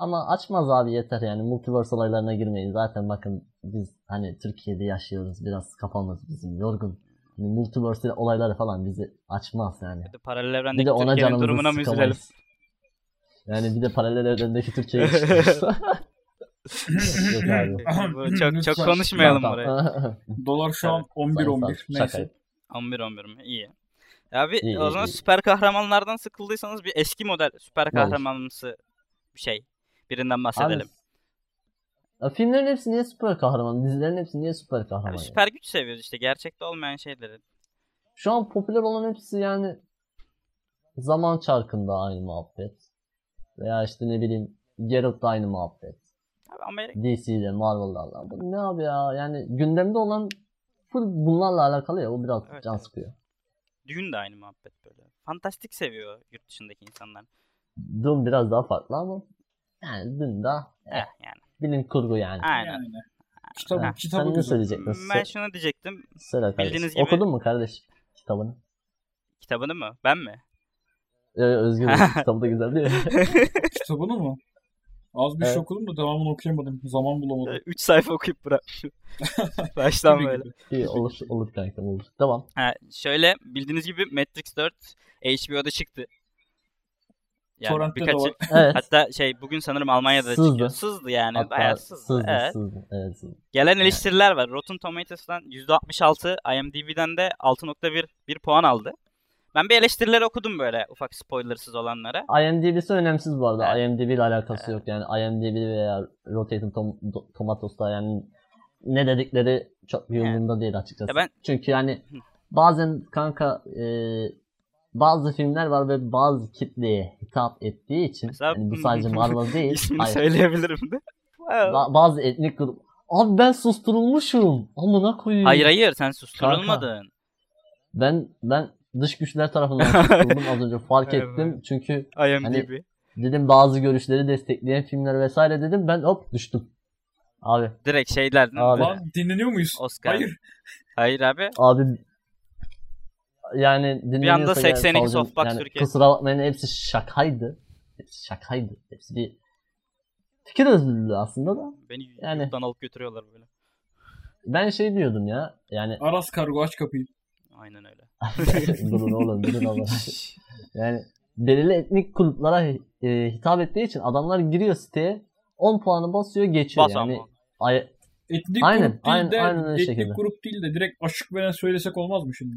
S1: Ama açmaz abi yeter yani. Multiverse olaylarına girmeyin. Zaten bakın biz hani Türkiye'de yaşıyoruz. Biraz kafamız bizim yorgun. Hani multiverse olayları falan bizi açmaz yani.
S2: Bir de paralel
S1: Bir
S2: evrendeki
S1: de ona
S2: Türkiye'nin durumuna mı üzülelim?
S1: Yani bir de paralel evrendeki Türkiye'ye (laughs)
S2: çok çok konuşmayalım buraya.
S3: Dolar şu an
S2: Evet.
S3: 11-11.
S1: Şaka.
S3: Neyse.
S2: 11 11 mi? İyi. Abi
S1: İyi,
S2: o zaman
S1: iyi.
S2: süper kahramanlardan sıkıldıysanız bir eski model süper kahramanımsı bir şey. Birinden bahsedelim.
S1: Abi, filmlerin hepsi niye süper kahraman? Dizilerin hepsi niye süper kahraman?
S2: Abi süper güç seviyoruz işte. Gerçekte olmayan şeyleri.
S1: Şu an popüler olan hepsi yani zaman çarkında aynı muhabbet. Veya işte ne bileyim Geralt da aynı muhabbet.
S2: Abi Amerika
S1: DC'de, Marvel'larla. Bu ne abi ya? Yani gündemde olan full bunlarla alakalı ya. O biraz
S2: Evet,
S1: can
S2: evet.
S1: sıkıyor.
S2: düğün de aynı muhabbet böyle. Fantastik seviyor yurt dışındaki insanlar.
S1: Doom biraz daha farklı ama yani Doom da
S2: Eh, yani.
S1: bilim kurgu yani.
S2: Aynen.
S3: Yani. Kitabı,
S2: Ha,
S3: kitabı
S1: Sen ne söyleyecektin?
S2: Ben şunu diyecektim.
S1: Söyle kardeşim.
S2: bildiğiniz gibi-
S1: Okudun mu kardeş kitabını?
S2: Kitabını mı? Ben mi?
S1: Ee, (laughs) Özgür kitabı da güzel değil mi? (laughs)
S3: Kitabını mı? Az bir şey
S1: Evet.
S3: okudum da devamını okuyamadım. Zaman bulamadım. (laughs)
S2: 3 sayfa okuyup bırakmışım. Baştan böyle.
S1: İyi olur olur kanka olur. Tamam.
S2: Ha, şöyle bildiğiniz gibi Matrix 4 HBO'da çıktı. Yani
S3: Torrent'te de
S2: birkaç
S3: var. (laughs)
S1: Evet.
S2: hatta şey bugün sanırım Almanya'da
S1: Sızdı.
S2: çıkıyor. Sızdı yani.
S1: Hatta
S2: bayağı sızdı.
S1: sızdı,
S2: evet.
S1: sızdı. Evet, sızdı.
S2: Gelen eleştiriler var. Rotten Tomatoes'tan %66, IMDb'den de 6.1 bir puan aldı. Ben bir eleştirileri okudum böyle ufak spoilersız olanlara.
S1: IMDb'si önemsiz bu arada.
S2: Evet.
S1: IMDb ile alakası yok yani. IMDb veya Rotten Tom- Tomatoes'ta yani ne dedikleri çok bir
S2: Evet.
S1: umurumda değil açıkçası.
S2: Ya ben
S1: Çünkü yani bazen kanka e, bazı filmler var ve bazı kitleye hitap ettiği için
S2: Mesela-
S1: yani bu sadece (laughs) Marvel değil.
S2: ismini
S1: hayır.
S2: söyleyebilirim de.
S1: Ba- bazı etnik grup. Abi ben susturulmuşum. Amına koyayım.
S2: Hayır hayır sen susturulmadın.
S1: Ben ben dış güçler tarafından susturuldum az önce fark (laughs)
S2: Evet.
S1: ettim. Çünkü
S2: IMDb.
S1: dedim bazı görüşleri destekleyen filmler vesaire dedim. Ben hop düştüm. Abi
S2: Direkt şeyler?
S1: Abi.
S3: Lan dinleniyor muyuz?
S2: Oscar.
S3: Hayır.
S2: Hayır abi.
S1: abi yani dinleniyorsa
S2: anda
S1: gel
S2: 82
S1: savcım.
S2: softbox
S1: yani
S2: Türkiye.
S1: Kusura bakmayın hepsi şakaydı. Hepsi şakaydı. Hepsi bir fikir özgürlüğü aslında da.
S2: Beni
S1: Yani-
S2: yurttan alıp götürüyorlar böyle.
S1: Ben şey diyordum ya. Yani
S3: Aras kargo aç kapıyı.
S2: Aynen öyle. (laughs)
S1: durun oğlum durun oğlum. (laughs) Yani belirli etnik gruplara e, hitap ettiği için adamlar giriyor siteye 10 puanı basıyor geçiyor
S2: Bas
S1: yani. Ay,
S3: Etnik
S1: Aynen,
S3: grup değil
S1: aynen-
S3: de
S1: aynen
S3: etnik
S1: şekilde.
S3: grup değil de direkt aşık veren söylesek olmaz mı şimdi?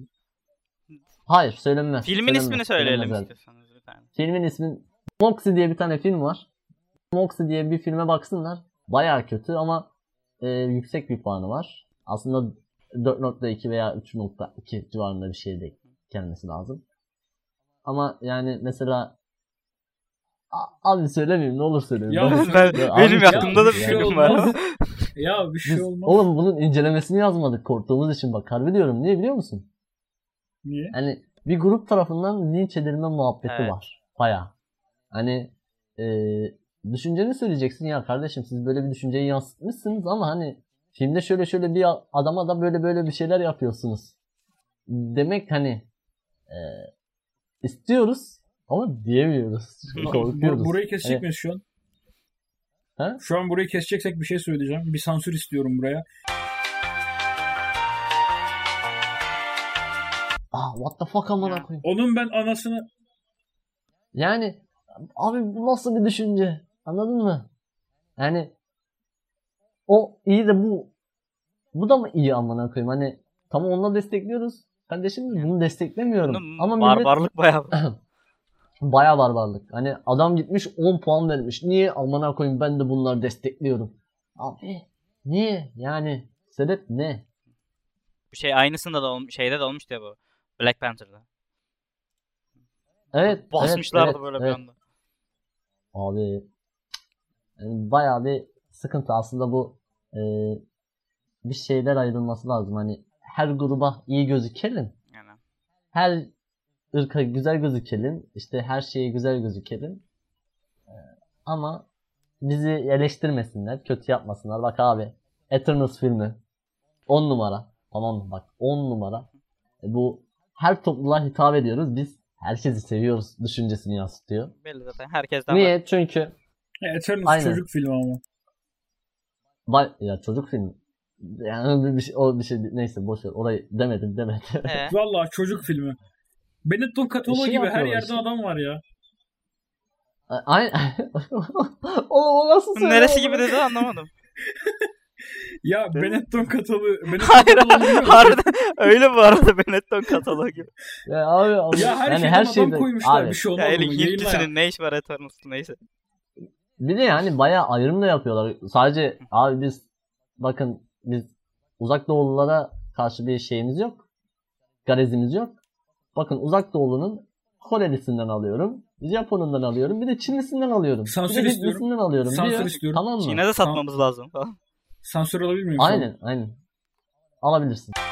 S1: Hayır söylenmez.
S2: Filmin
S1: söylenmez,
S2: ismini söyleyelim
S1: söylenmez
S2: istiyorsanız bir tane.
S1: Filmin ismi Moxie diye bir tane film var. Moxie diye bir filme baksınlar. Baya kötü ama e, yüksek bir puanı var. Aslında 4.2 veya 3.2 civarında bir şey de gelmesi lazım. Ama yani mesela abi söylemeyeyim ne olur söylemeyeyim.
S3: Ya
S1: Ben-
S2: Ben, benim
S1: abi-
S2: aklımda da bir
S3: bir
S2: film
S3: şey
S2: var.
S3: olmaz. ya bir şey
S1: Biz-
S3: olmaz.
S1: oğlum bunun incelemesini yazmadık korktuğumuz için bak harbi diyorum. Niye biliyor musun?
S3: Niye?
S1: Hani bir grup tarafından linç edilme muhabbeti
S2: Evet.
S1: var. Baya. Hani e, düşünceni söyleyeceksin ya kardeşim siz böyle bir düşünceyi yansıtmışsınız ama hani filmde şöyle şöyle bir adama da böyle böyle bir şeyler yapıyorsunuz. Demek hani e, istiyoruz ama diyemiyoruz. Korkuyoruz.
S3: bur- burayı kesecek
S1: Hani-
S3: miyiz şu an?
S1: Ha?
S3: Şu an burayı keseceksek bir şey söyleyeceğim. Bir sansür istiyorum buraya.
S1: Ah what the fuck amına
S2: Ya.
S1: koyayım.
S3: Onun ben anasını
S1: Yani abi bu nasıl bir düşünce? Anladın mı? Yani o iyi de bu bu da mı iyi amına koyayım? Hani tamam onunla destekliyoruz. Kardeşim bunu desteklemiyorum.
S2: Bunun
S1: Ama millet
S2: barbarlık bayağı. (clears throat)
S1: bayağı barbarlık. Hani adam gitmiş 10 puan vermiş. Niye amına koyayım ben de bunları destekliyorum. Abi niye? Yani sebep ne?
S2: Bu şey aynısında da olmuş, şeyde de olmuştu ya bu. Black Panther'da.
S1: Evet.
S2: Basmışlardı
S1: evet,
S2: böyle
S1: evet.
S2: bir anda.
S1: Abi yani bayağı bir sıkıntı aslında bu e, bir şeyler ayrılması lazım. Hani her gruba iyi gözükelim.
S2: Yani.
S1: Her ırka güzel gözükelim. işte her şeye güzel gözükelim. E, ama bizi eleştirmesinler. Kötü yapmasınlar. Bak abi Eternals filmi 10 numara. Tamam mı? Bak 10 numara. E, bu her topluluğa hitap ediyoruz. Biz herkesi seviyoruz düşüncesini yansıtıyor.
S2: Belli zaten. Herkesten var.
S1: Niye? Çünkü
S3: E, Eternals
S1: Aynen.
S3: çocuk filmi ama.
S1: Bay ya çocuk film. Yani bir, bir şey, o bir şey neyse boş ver. Orayı demedim demedim.
S2: Ee, (laughs)
S3: Vallahi çocuk filmi. Benetton Katolo
S1: şey
S3: gibi her
S1: yapıyorlar
S3: yerde
S1: işte.
S3: adam var ya.
S1: Aynen. (laughs) Oğlum o nasıl?
S2: Neresi gibi dedi anlamadım. (laughs)
S3: Ya Benetton katalı. (laughs) Benetton
S2: Hayır
S3: musun?
S2: harbiden öyle bu arada Benetton kataloğu gibi.
S1: Ya abi, abi
S3: Ya her
S1: yani
S3: şeyden
S1: her
S3: adam
S1: şeyde
S3: koymuşlar
S1: abi,
S3: bir şey olmaz
S2: Ya elin. Hintlisinin ne iş var Eternals'ta neyse.
S1: Bir de yani bayağı ayrım da yapıyorlar. Sadece abi biz bakın biz uzak doğululara karşı bir şeyimiz yok. Garezimiz yok. Bakın uzak doğulunun Korelisinden alıyorum. Japonundan alıyorum. Bir de Çinlisinden alıyorum.
S3: Sansür
S1: bir de
S3: istiyorum.
S1: Alıyorum.
S3: Sansür
S1: diyor.
S3: istiyorum.
S1: Tamam mı?
S2: Çin'e de satmamız lazım falan.
S3: Sansür alabilir miyim?
S1: Aynen aynen. Alabilirsin. (laughs)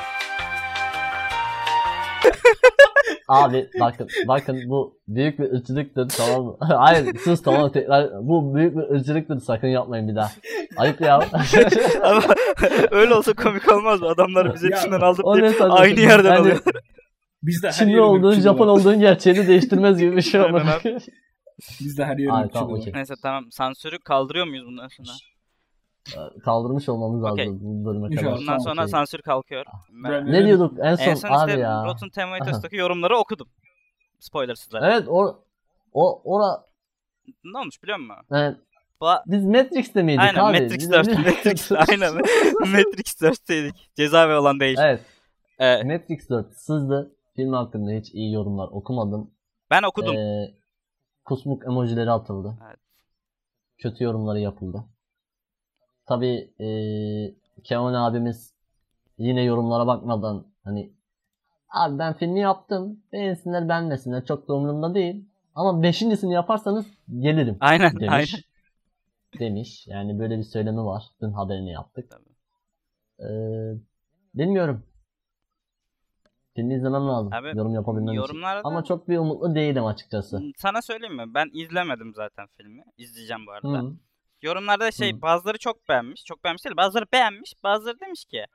S1: Abi bakın bakın bu büyük bir ırkçılıktır tamam mı? (laughs) Hayır sus tamam tekrar bu büyük bir ırkçılıktır sakın yapmayın bir daha. Ayıp ya. (laughs)
S2: Ama öyle olsa komik olmaz mı? Adamlar bize Çin'den aldık diye aynı yerden
S1: Yani
S2: alıyor.
S3: Biz de her
S1: Çinli olduğun, Japon
S3: var.
S1: olduğun gerçeğini değiştirmez gibi bir şey
S2: abi.
S3: Biz de her yerin
S1: tamam, okey.
S2: Neyse tamam sansürü kaldırıyor muyuz bundan sonra?
S1: Kaldırmış olmamız lazım bu bölüme kadar.
S2: Bundan
S3: Tamam,
S2: sonra
S1: okey.
S2: sansür kalkıyor.
S3: Ben-
S1: Ne diyorduk en son,
S2: En son
S1: abi
S2: işte
S1: ya.
S2: Rotten Tomatoes'taki yorumları okudum. Spoilersızlar.
S1: Evet o o ora
S2: Ne olmuş biliyor musun?
S1: yani
S2: Ba-
S1: biz Matrix'te miydik
S2: Aynen
S1: abi?
S2: Matrix
S1: Biz-
S2: 4.
S1: biz-
S2: Matrix aynen. (laughs) Matrix 4'teydik. Ceza ve olan değil.
S1: evet.
S2: Ee,
S1: Matrix 4 sızdı. Film hakkında hiç iyi yorumlar okumadım.
S2: ben okudum.
S1: Ee, kusmuk emojileri atıldı.
S2: Evet.
S1: Kötü yorumları yapıldı. Tabi Kemal abimiz yine yorumlara bakmadan hani abi ben filmi yaptım. Beğensinler beğenmesinler çok da umurumda değil. Ama beşincisini yaparsanız gelirim
S2: Aynen
S1: demiş.
S2: aynen.
S1: Demiş. Yani böyle bir söylemi var. Dün haberini yaptık.
S2: Tabii.
S1: Ee, bilmiyorum. Filmi izlemem lazım.
S2: Abi,
S1: yorum yapabilmem için.
S2: Yorumlarda
S1: Ama çok bir umutlu değilim açıkçası.
S2: sana söyleyeyim mi? Ben izlemedim zaten filmi. İzleyeceğim bu arada.
S1: Hı.
S2: Yorumlarda şey
S1: Hı.
S2: bazıları çok beğenmiş. Çok beğenmiş değil. Bazıları beğenmiş. Bazıları demiş ki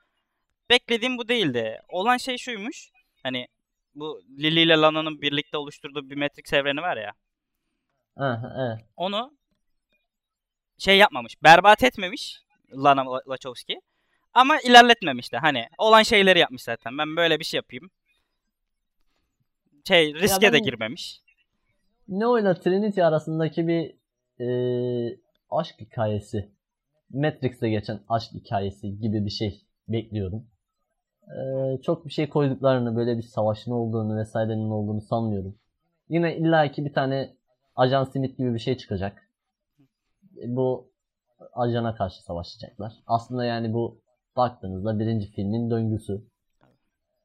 S2: beklediğim bu değildi. Olan şey şuymuş. Hani bu Lily ile Lana'nın birlikte oluşturduğu bir Matrix evreni var ya.
S1: Ha, evet.
S2: Onu şey yapmamış. Berbat etmemiş Lana Wachowski. Ama ilerletmemiş de. Hani olan şeyleri yapmış zaten. Ben böyle bir şey yapayım. Şey riske de
S1: ben-
S2: girmemiş.
S1: Neo ile Trinity arasındaki bir e, aşk hikayesi. Matrix'te geçen aşk hikayesi gibi bir şey bekliyorum. E, çok bir şey koyduklarını, böyle bir savaşın olduğunu vesairenin olduğunu sanmıyorum. Yine illaki bir tane Ajan Smith gibi bir şey çıkacak. E, Bu ajana karşı savaşacaklar. Aslında yani bu baktığınızda birinci filmin döngüsü.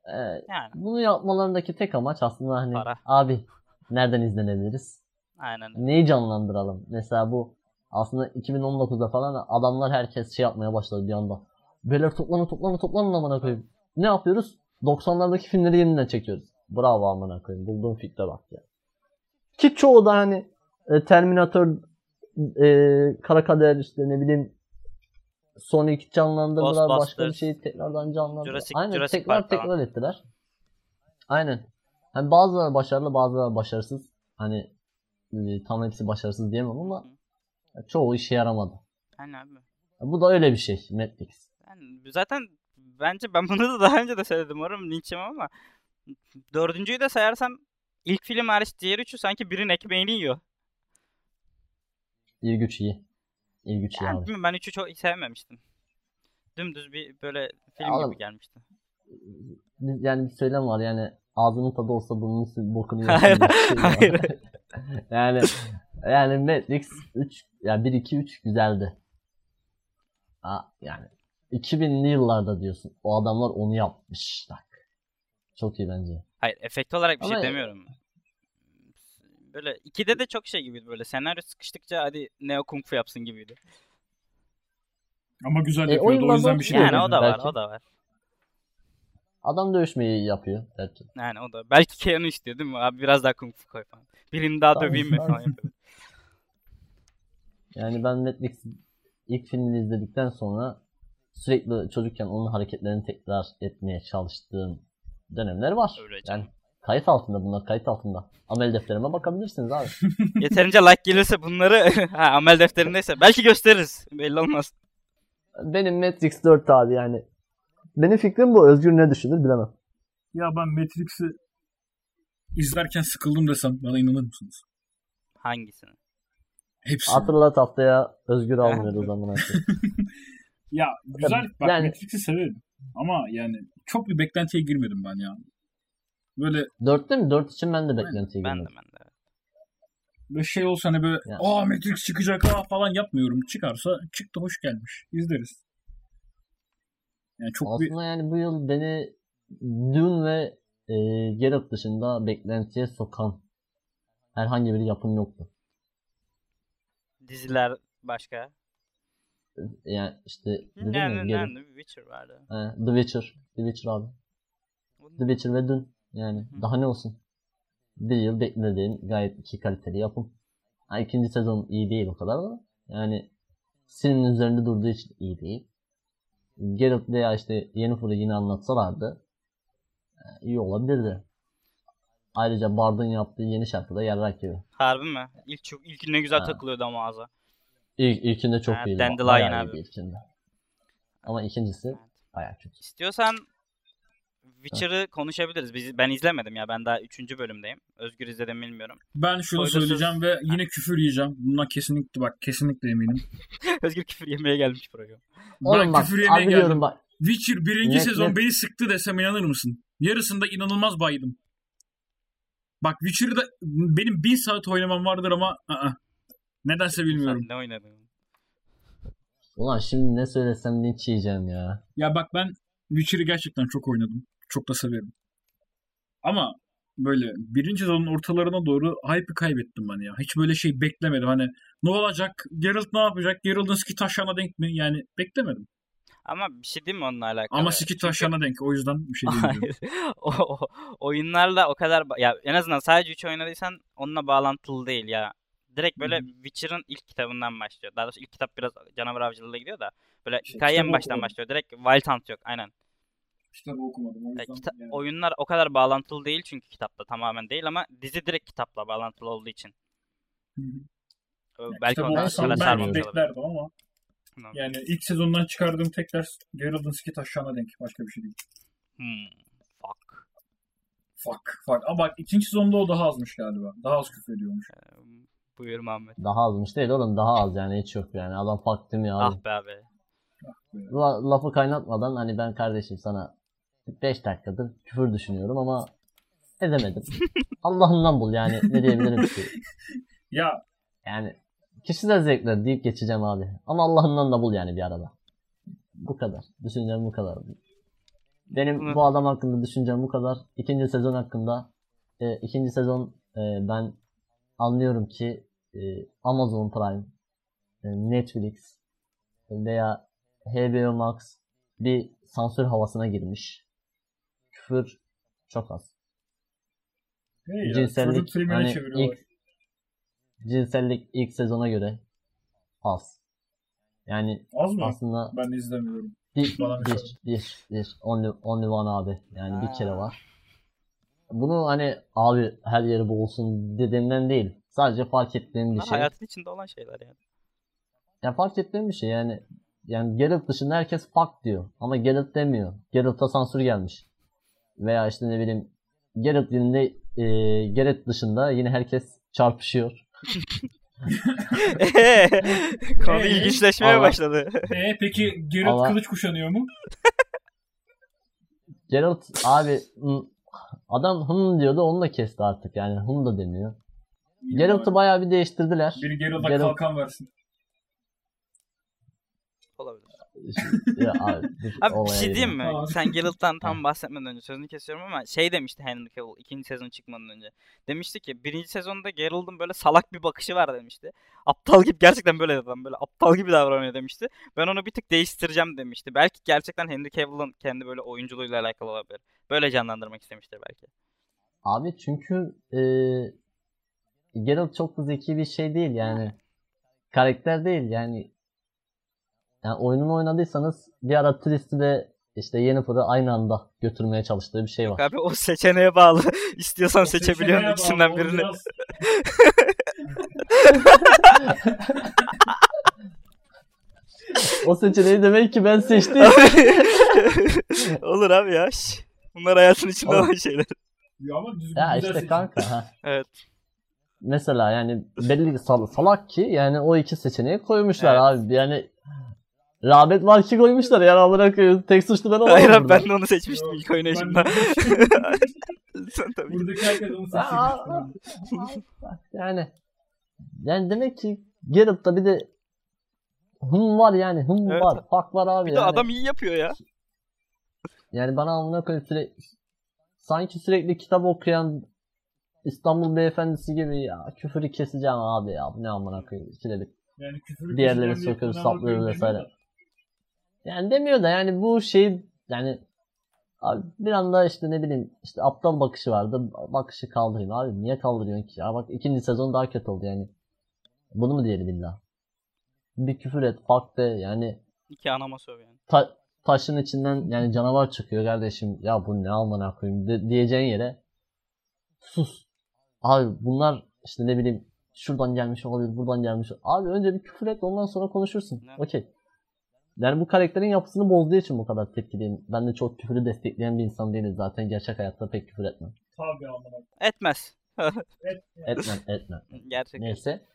S1: E,
S2: Yani
S1: bunu yapmalarındaki tek amaç aslında hani
S2: Para.
S1: abi nereden izlenebiliriz?
S2: aynen.
S1: Neyi canlandıralım? Mesela bu aslında 2019'da falan adamlar herkes şey yapmaya başladı bir anda. Beyler toplanın toplanın toplanın amına koyayım. Ne yapıyoruz? 90'lardaki filmleri yeniden çekiyoruz. Bravo amına koyayım. Bulduğum fikre bak ya. Ki çoğu da hani e, Terminator e, Kara Kader işte ne bileyim Sonic canlandırdılar. Başka bir şeyi tekrardan canlandırdılar.
S2: Jurassic-
S1: Aynen
S2: Jurassic
S1: tekrar
S2: Park falan.
S1: tekrar ettiler. Aynen. Hani bazıları başarılı bazıları başarısız. Hani e, tam hepsi başarısız diyemem ama çoğu işe yaramadı.
S2: Aynen abi.
S1: Bu da öyle bir şey Matrix.
S2: Yani zaten bence ben bunu da daha önce de söyledim umarım linç yemem ama dördüncüyü de sayarsam ilk film hariç diğer üçü sanki birinin ekmeğini yiyor.
S1: İlgüç iyi. İlgüç iyi
S2: Yani
S1: abi.
S2: ben üçü çok sevmemiştim. Dümdüz bir böyle film
S1: Ya
S2: gibi gelmişti.
S1: Yani bir söylem var yani ağzının tadı olsa burnunun bokunu (laughs)
S2: Hayır,
S1: şey var.
S2: hayır. (laughs)
S1: yani yani Matrix 3 yani 1 2 3 güzeldi. Ha, yani 2000'li yıllarda diyorsun. O adamlar onu yapmışlar. Çok iyi bence.
S2: Hayır efekt olarak bir
S1: Ama-
S2: şey demiyorum. Böyle ikide de çok şey gibiydi böyle senaryo sıkıştıkça hadi Neo Kung Fu yapsın gibiydi.
S3: Ama güzel
S1: E, o
S3: yapıyordu. o
S1: yıllarda
S3: yüzden bir şey
S2: Yani o da var
S1: belki.
S2: o da var.
S1: Adam dövüşmeyi yapıyor belki.
S2: Yani o da. Belki Keanu istiyor değil mi? Abi biraz daha Kung Fu koy falan. Birini daha
S1: Tabii,
S2: döveyim mi falan yapıyor.
S1: Yani ben Netflix ilk filmini izledikten sonra sürekli çocukken onun hareketlerini tekrar etmeye çalıştığım dönemler var.
S2: Öyle
S1: yani kayıt altında bunlar kayıt altında. Amel defterime bakabilirsiniz abi. (laughs)
S2: Yeterince like gelirse bunları (laughs) ha, amel defterindeyse belki gösteririz. Belli olmaz.
S1: Benim Matrix 4 abi yani. Benim fikrim bu. Özgür ne düşünür bilemem.
S3: Ya ben Matrix'i izlerken sıkıldım desem bana inanır mısınız?
S2: Hangisini?
S3: Hepsi.
S1: Hatırlat haftaya Özgür almıyor o zaman. artık. (laughs)
S3: Ya güzel bak
S1: Yani-
S3: Matrix'i severim. Ama yani çok bir beklentiye girmedim ben ya. Böyle
S1: Dörtte mi? Dört için ben de beklentiye
S2: Ben de
S1: girmedim.
S2: ben de.
S3: böyle şey olsa hani böyle
S1: Ya.
S3: aa Matrix çıkacak ha falan yapmıyorum. Çıkarsa çıktı hoş gelmiş. İzleriz. Yani çok bir
S1: Aslında yani bu yıl beni Dune ve e, Geralt dışında beklentiye sokan herhangi bir yapım yoktu.
S2: Diziler başka.
S1: Yani işte dedim
S2: Yani
S1: ya Geralt.
S2: nerede? Witcher vardı.
S1: He, The Witcher. The Witcher abi. The Witcher ve Dune. Yani
S2: Hı.
S1: daha ne olsun. Bir yıl beklediğim gayet iki kaliteli yapım. Ha, ikinci sezon iyi değil o kadar da. Yani Sin'in üzerinde durduğu için iyi değil. Geralt veya işte Yennefer'ı yine anlatsalardı e, iyi olabilirdi. Ayrıca Bard'ın yaptığı yeni şarkı da yarrak gibi.
S2: Harbi mi? İlk çok ilk ne güzel
S1: Ha.
S2: takılıyordu ama ağza.
S1: İlk, ilkinde çok
S2: Ha,
S1: iyiydi.
S2: Dandelion abi.
S1: ilkinde. Ama ikincisi
S2: Evet.
S1: bayağı kötü.
S2: İstiyorsan Witcher'ı konuşabiliriz. Biz, ben izlemedim ya. Ben daha 3. bölümdeyim. Özgür izledim mi bilmiyorum.
S3: ben şunu
S2: Spoilersız-
S3: söyleyeceğim ve yine küfür yiyeceğim. Bundan kesinlikle bak kesinlikle eminim. (laughs)
S2: Özgür küfür yemeye gelmiş program.
S1: Oğlum bak,
S3: küfür yemeye geldim.
S1: bak.
S3: Witcher birinci
S1: Net,
S3: sezon
S1: net.
S3: beni sıktı desem inanır mısın? Yarısında inanılmaz baydım. Bak Witcher'da benim bin saat oynamam vardır ama ı-ı. nedense bilmiyorum.
S2: Sen ne oynadın?
S1: Ulan şimdi ne söylesem linç yiyeceğim ya.
S3: Ya bak ben Witcher'ı gerçekten çok oynadım. Çok da severim. Ama böyle birinci sezonun ortalarına doğru hype'ı kaybettim ben ya. Hiç böyle şey beklemedim. Hani ne olacak? Geralt ne yapacak? Geralt'ın ski taşlarına denk mi? Yani beklemedim.
S2: Ama bir şey değil mi onunla alakalı?
S3: Ama ski taşlarına denk. O yüzden bir şey (laughs) demiyorum.
S2: Hayır. o, o- oyunlarla o kadar ya en azından sadece 3 oynadıysan onunla bağlantılı değil ya. Direkt böyle
S3: Hı
S2: Witcher'ın ilk kitabından başlıyor. Daha doğrusu ilk kitap biraz canavar avcılığıyla gidiyor da böyle
S3: İşte
S2: hikaye en baştan
S3: okumadım.
S2: başlıyor. Direkt Wild Hunt yok. Aynen.
S3: Kitabı okumadım. O
S2: Ya
S3: yüzden
S2: kita-
S3: yani.
S2: oyunlar o kadar bağlantılı değil çünkü kitapla tamamen değil ama dizi direkt kitapla bağlantılı olduğu için.
S3: Hı hı.
S2: Ö,
S3: Ya
S2: Belki ondan sonra sarmamış olabilir. Tamam.
S3: yani ilk sezondan çıkardığım tek ders Geralt'ın ski taşlarına denk. Başka bir şey değil.
S2: Hmm, fuck.
S3: Fuck. Fuck. Ama bak ikinci sezonda o daha azmış galiba. Daha az küfür ediyormuş.
S2: Ee, Buyur Muhammed.
S1: Daha azmış değil oğlum daha az yani hiç yok yani. Adam faktım ya abi.
S2: Ah be abi.
S1: La- lafı kaynatmadan hani ben kardeşim sana 5 dakikadır küfür düşünüyorum ama edemedim. (laughs) Allah'ından bul yani ne diyebilirim ki.
S3: Ya
S1: Yani kişisel zevkler deyip geçeceğim abi. Ama Allah'ından da bul yani bir arada. Bu kadar. Düşüncem bu kadar. Benim
S2: Bunu-
S1: bu adam hakkında düşüncem bu kadar. İkinci sezon hakkında e, ikinci sezon e, ben anlıyorum ki e, Amazon Prime, e, Netflix veya HBO Max bir sansür havasına girmiş. Küfür çok az.
S3: hey ya,
S1: Cinsellik hani ilk cinsellik ilk sezona göre az. Yani
S3: Az mı?
S1: aslında
S3: Ben izlemiyorum.
S1: bir,
S3: Bana bir
S1: bir, bir, bir, only, only one abi. Yani bir
S2: Aa.
S1: kere var. Bunu hani abi her yeri bu olsun dediğimden değil. Sadece fark ettiğim bir
S2: Bunlar
S1: şey.
S2: hayatın içinde olan şeyler yani.
S1: Ya fark ettiğim bir şey yani. Yani Geralt dışında herkes fuck diyor. Ama Geralt demiyor. Geralt'a sansür gelmiş. Veya işte ne bileyim Geralt dilinde e, Geralt dışında yine herkes çarpışıyor.
S2: Konu
S3: Ee,
S2: ilginçleşmeye
S1: Allah-
S2: başladı.
S3: Ee, peki Geralt
S1: Ama-
S3: kılıç kuşanıyor mu?
S1: Geralt abi adam hım diyordu onu da kesti artık yani hım da demiyor. Geralt'ı bayağı bir değiştirdiler.
S3: Biri Geralt'a
S1: Geralt-
S3: kalkan versin.
S2: Olabilir.
S1: Ya abi, (laughs)
S2: Abi bir şey diyeyim mi?
S3: Aa.
S2: Sen Geralt'tan tam bahsetmeden önce sözünü kesiyorum ama şey demişti Henry Cavill ikinci sezon çıkmadan önce. Demişti ki birinci sezonda Geralt'ın böyle salak bir bakışı var demişti. Aptal gibi gerçekten böyle adam böyle aptal gibi davranıyor demişti. Ben onu bir tık değiştireceğim demişti. Belki gerçekten Henry Cavill'ın kendi böyle oyunculuğuyla alakalı olabilir. Böyle canlandırmak istemiştir belki.
S1: Abi çünkü e, Geralt çok da zeki bir şey değil yani. Karakter değil yani. Yani oyununu oynadıysanız bir ara Trist'i de işte Yennefer'ı aynı anda götürmeye çalıştığı bir şey var.
S2: Abi o seçeneğe bağlı. (laughs) İstiyorsan
S3: O
S2: seçebiliyorsun ikisinden birini.
S3: biraz- (laughs)
S1: o seçeneği demek ki ben seçtim. (laughs)
S2: Olur abi ya. Bunlar hayatın içinde olan şeyler.
S3: Ya ama düzgün
S1: ya işte
S3: seçim.
S1: kanka ha.
S2: Evet.
S1: mesela yani belli sal- salak ki yani o iki seçeneği koymuşlar
S2: Evet.
S1: abi. Yani rağbet var ki koymuşlar yani amına koyayım. Tek suçlu ben olamam
S2: Hayır abi ben de onu seçmiştim
S3: Yok,
S2: ilk oynayışımda. (laughs) Sen tabii.
S3: Buradaki herkes onu seçmiş.
S1: yani yani demek ki Geralt'ta bir de hım var yani hım
S2: Evet.
S1: var. Fark var abi
S2: Bir de
S1: yani.
S2: adam iyi yapıyor ya.
S1: Yani bana amına koyayım sürekli sanki sürekli kitap okuyan İstanbul beyefendisi gibi ya küfürü keseceğim abi ya bu ne amına koyayım.
S3: Yani küfürü
S1: Diğerleri sokuyor, saplıyor
S3: bakıyorum
S1: vesaire.
S3: da.
S1: Yani demiyor da yani bu şey yani abi bir anda işte ne bileyim işte aptal bakışı vardı. Bakışı kaldırayım abi niye kaldırıyorsun ki ya bak ikinci sezon daha kötü oldu yani. Bunu mu diyelim illa? Bir küfür et fuck de yani
S2: İki anama söv yani.
S1: ta- taşın içinden yani canavar çıkıyor kardeşim ya bu ne amına koyayım de- diyeceğin yere sus. Abi bunlar işte ne bileyim şuradan gelmiş olabilir buradan gelmiş. Abi önce bir küfür et ondan sonra konuşursun. Okey. Yani bu karakterin yapısını bozduğu için bu kadar tepkiliyim. Ben de çok küfürü destekleyen bir insan değilim zaten. Gerçek hayatta pek küfür etmem.
S3: Tabii amına.
S2: Etmez. (laughs)
S3: Et.
S1: Etmem etmem.
S2: Gerçekten.
S1: Neyse.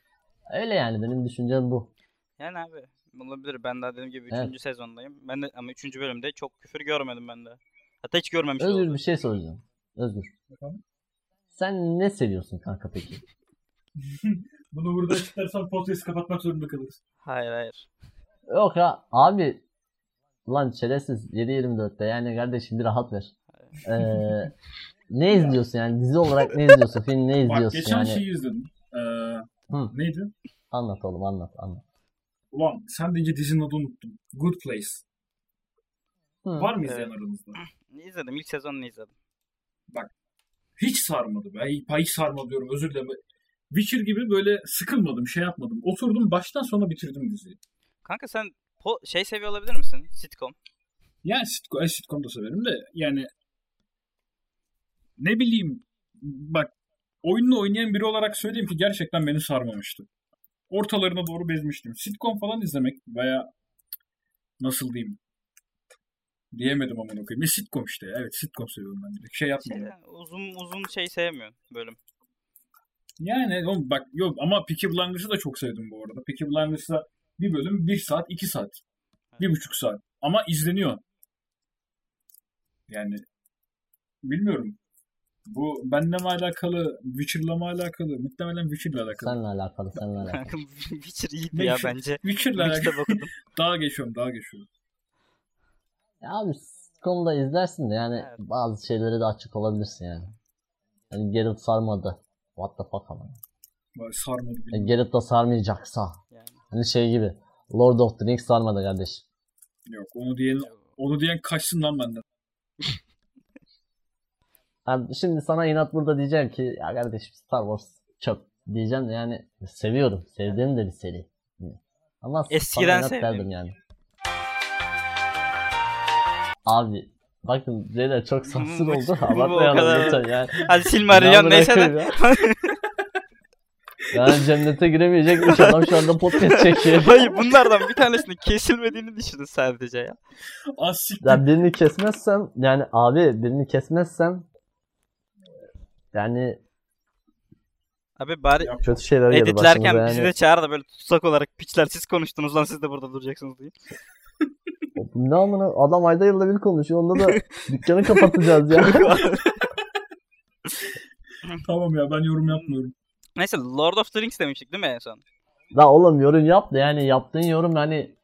S1: Öyle yani benim düşüncem bu.
S2: Yani abi olabilir. Ben daha dediğim gibi
S1: Evet.
S2: 3. sezondayım. Ben de ama 3. bölümde çok küfür görmedim ben de. Hatta hiç görmemiştim.
S1: Özgür bir şey soracağım. Özgür.
S3: Efendim?
S1: Sen ne seviyorsun kanka peki? (laughs)
S3: Bunu burada açıklarsam podcast kapatmak zorunda kalırız.
S2: Hayır hayır.
S1: Yok ya abi lan şerefsiz 7-24'te yani kardeşim bir rahat ver. (laughs) Ee, ne izliyorsun yani dizi olarak ne izliyorsun film ne
S3: Bak
S1: izliyorsun
S3: geçen
S1: yani
S3: şeyi izledim. Ee,
S1: Hı.
S3: neydi?
S1: anlat oğlum anlat anlat.
S3: Ulan sen de dizinin adını unuttum. Good Place.
S1: Hı.
S3: Var mı
S2: Evet.
S3: izleyen aranızda?
S2: İzledim. ilk sezonunu izledim.
S3: Hiç sarmadı be. Hiç, hiç sarmadı diyorum özür dilerim. Witcher gibi böyle sıkılmadım, şey yapmadım. Oturdum baştan sona bitirdim diziyi.
S2: Kanka sen po- şey seviyor olabilir misin? Sitcom.
S3: Yani sitcom, ay, sitcom da severim de yani ne bileyim bak oyununu oynayan biri olarak söyleyeyim ki gerçekten beni sarmamıştı. Ortalarına doğru bezmiştim. Sitcom falan izlemek baya nasıl diyeyim diyemedim amına koyayım. E, sitcom işte. ya. Evet sitcom seviyorum ben direkt. Şey
S2: Şey,
S3: yapmıyorum.
S2: uzun uzun şey sevmiyorsun bölüm.
S3: Yani oğlum bak yok ama Peaky Blinders'ı da çok sevdim bu arada. Peaky Blinders'da bir bölüm bir saat, iki saat. Bir buçuk saat. Ama izleniyor. Yani bilmiyorum. Bu benimle mi alakalı, Witcher'la mı alakalı? Muhtemelen Witcher'la alakalı.
S1: Seninle alakalı seninle alakalı. (laughs)
S2: Witcher iyiydi ya bence.
S3: Witcher'la alakalı. (laughs) Daha geçiyorum, daha geçiyorum.
S1: Ya abi konuda izlersin de yani
S2: Evet.
S1: bazı şeyleri de açık olabilirsin yani. Yani Geralt sarmadı. What the fuck ama.
S3: Sarmadı
S1: Yani
S3: bilmiyorum.
S1: Geralt da sarmayacaksa.
S2: Yani.
S1: Hani şey gibi. Lord of the Rings sarmadı kardeş.
S3: Yok onu diyen, onu diyen kaçsın lan benden. (laughs)
S1: Abi şimdi sana inat burada diyeceğim ki ya kardeşim Star Wars çöp diyeceğim de yani seviyorum. Sevdiğim de bir seri. Ama sana
S2: Eskiden
S1: inat
S2: sevdiğim.
S1: derdim yani. Abi bakın Zeyda çok sansür (laughs)
S2: Bu-
S1: oldu. Abartmayalım
S2: kadar-
S1: lütfen yani.
S2: Hadi Silmarillion
S1: Ne
S2: neyse de. (laughs)
S1: Yani cennete giremeyecekmiş adam şu anda podcast çekiyor. (laughs)
S2: Hayır bunlardan bir tanesinin kesilmediğini düşünün sadece ya.
S3: Az siktir.
S1: Ya birini kesmezsem yani abi birini kesmezsem yani
S2: Abi bari
S3: Ya,
S1: kötü şeyler
S2: editlerken
S1: başımıza
S2: bizi
S1: yani.
S2: de çağır da böyle tutsak olarak piçler siz konuştunuz lan siz de burada duracaksınız diye. (laughs)
S1: Ne amına adam ayda yılda bir konuşuyor onda da dükkanı kapatacağız ya. (laughs)
S3: Tamam ya ben yorum yapmıyorum.
S2: Neyse Lord of the Rings demiştik değil mi en son?
S1: La oğlum yorum yap da yani yaptığın yorum hani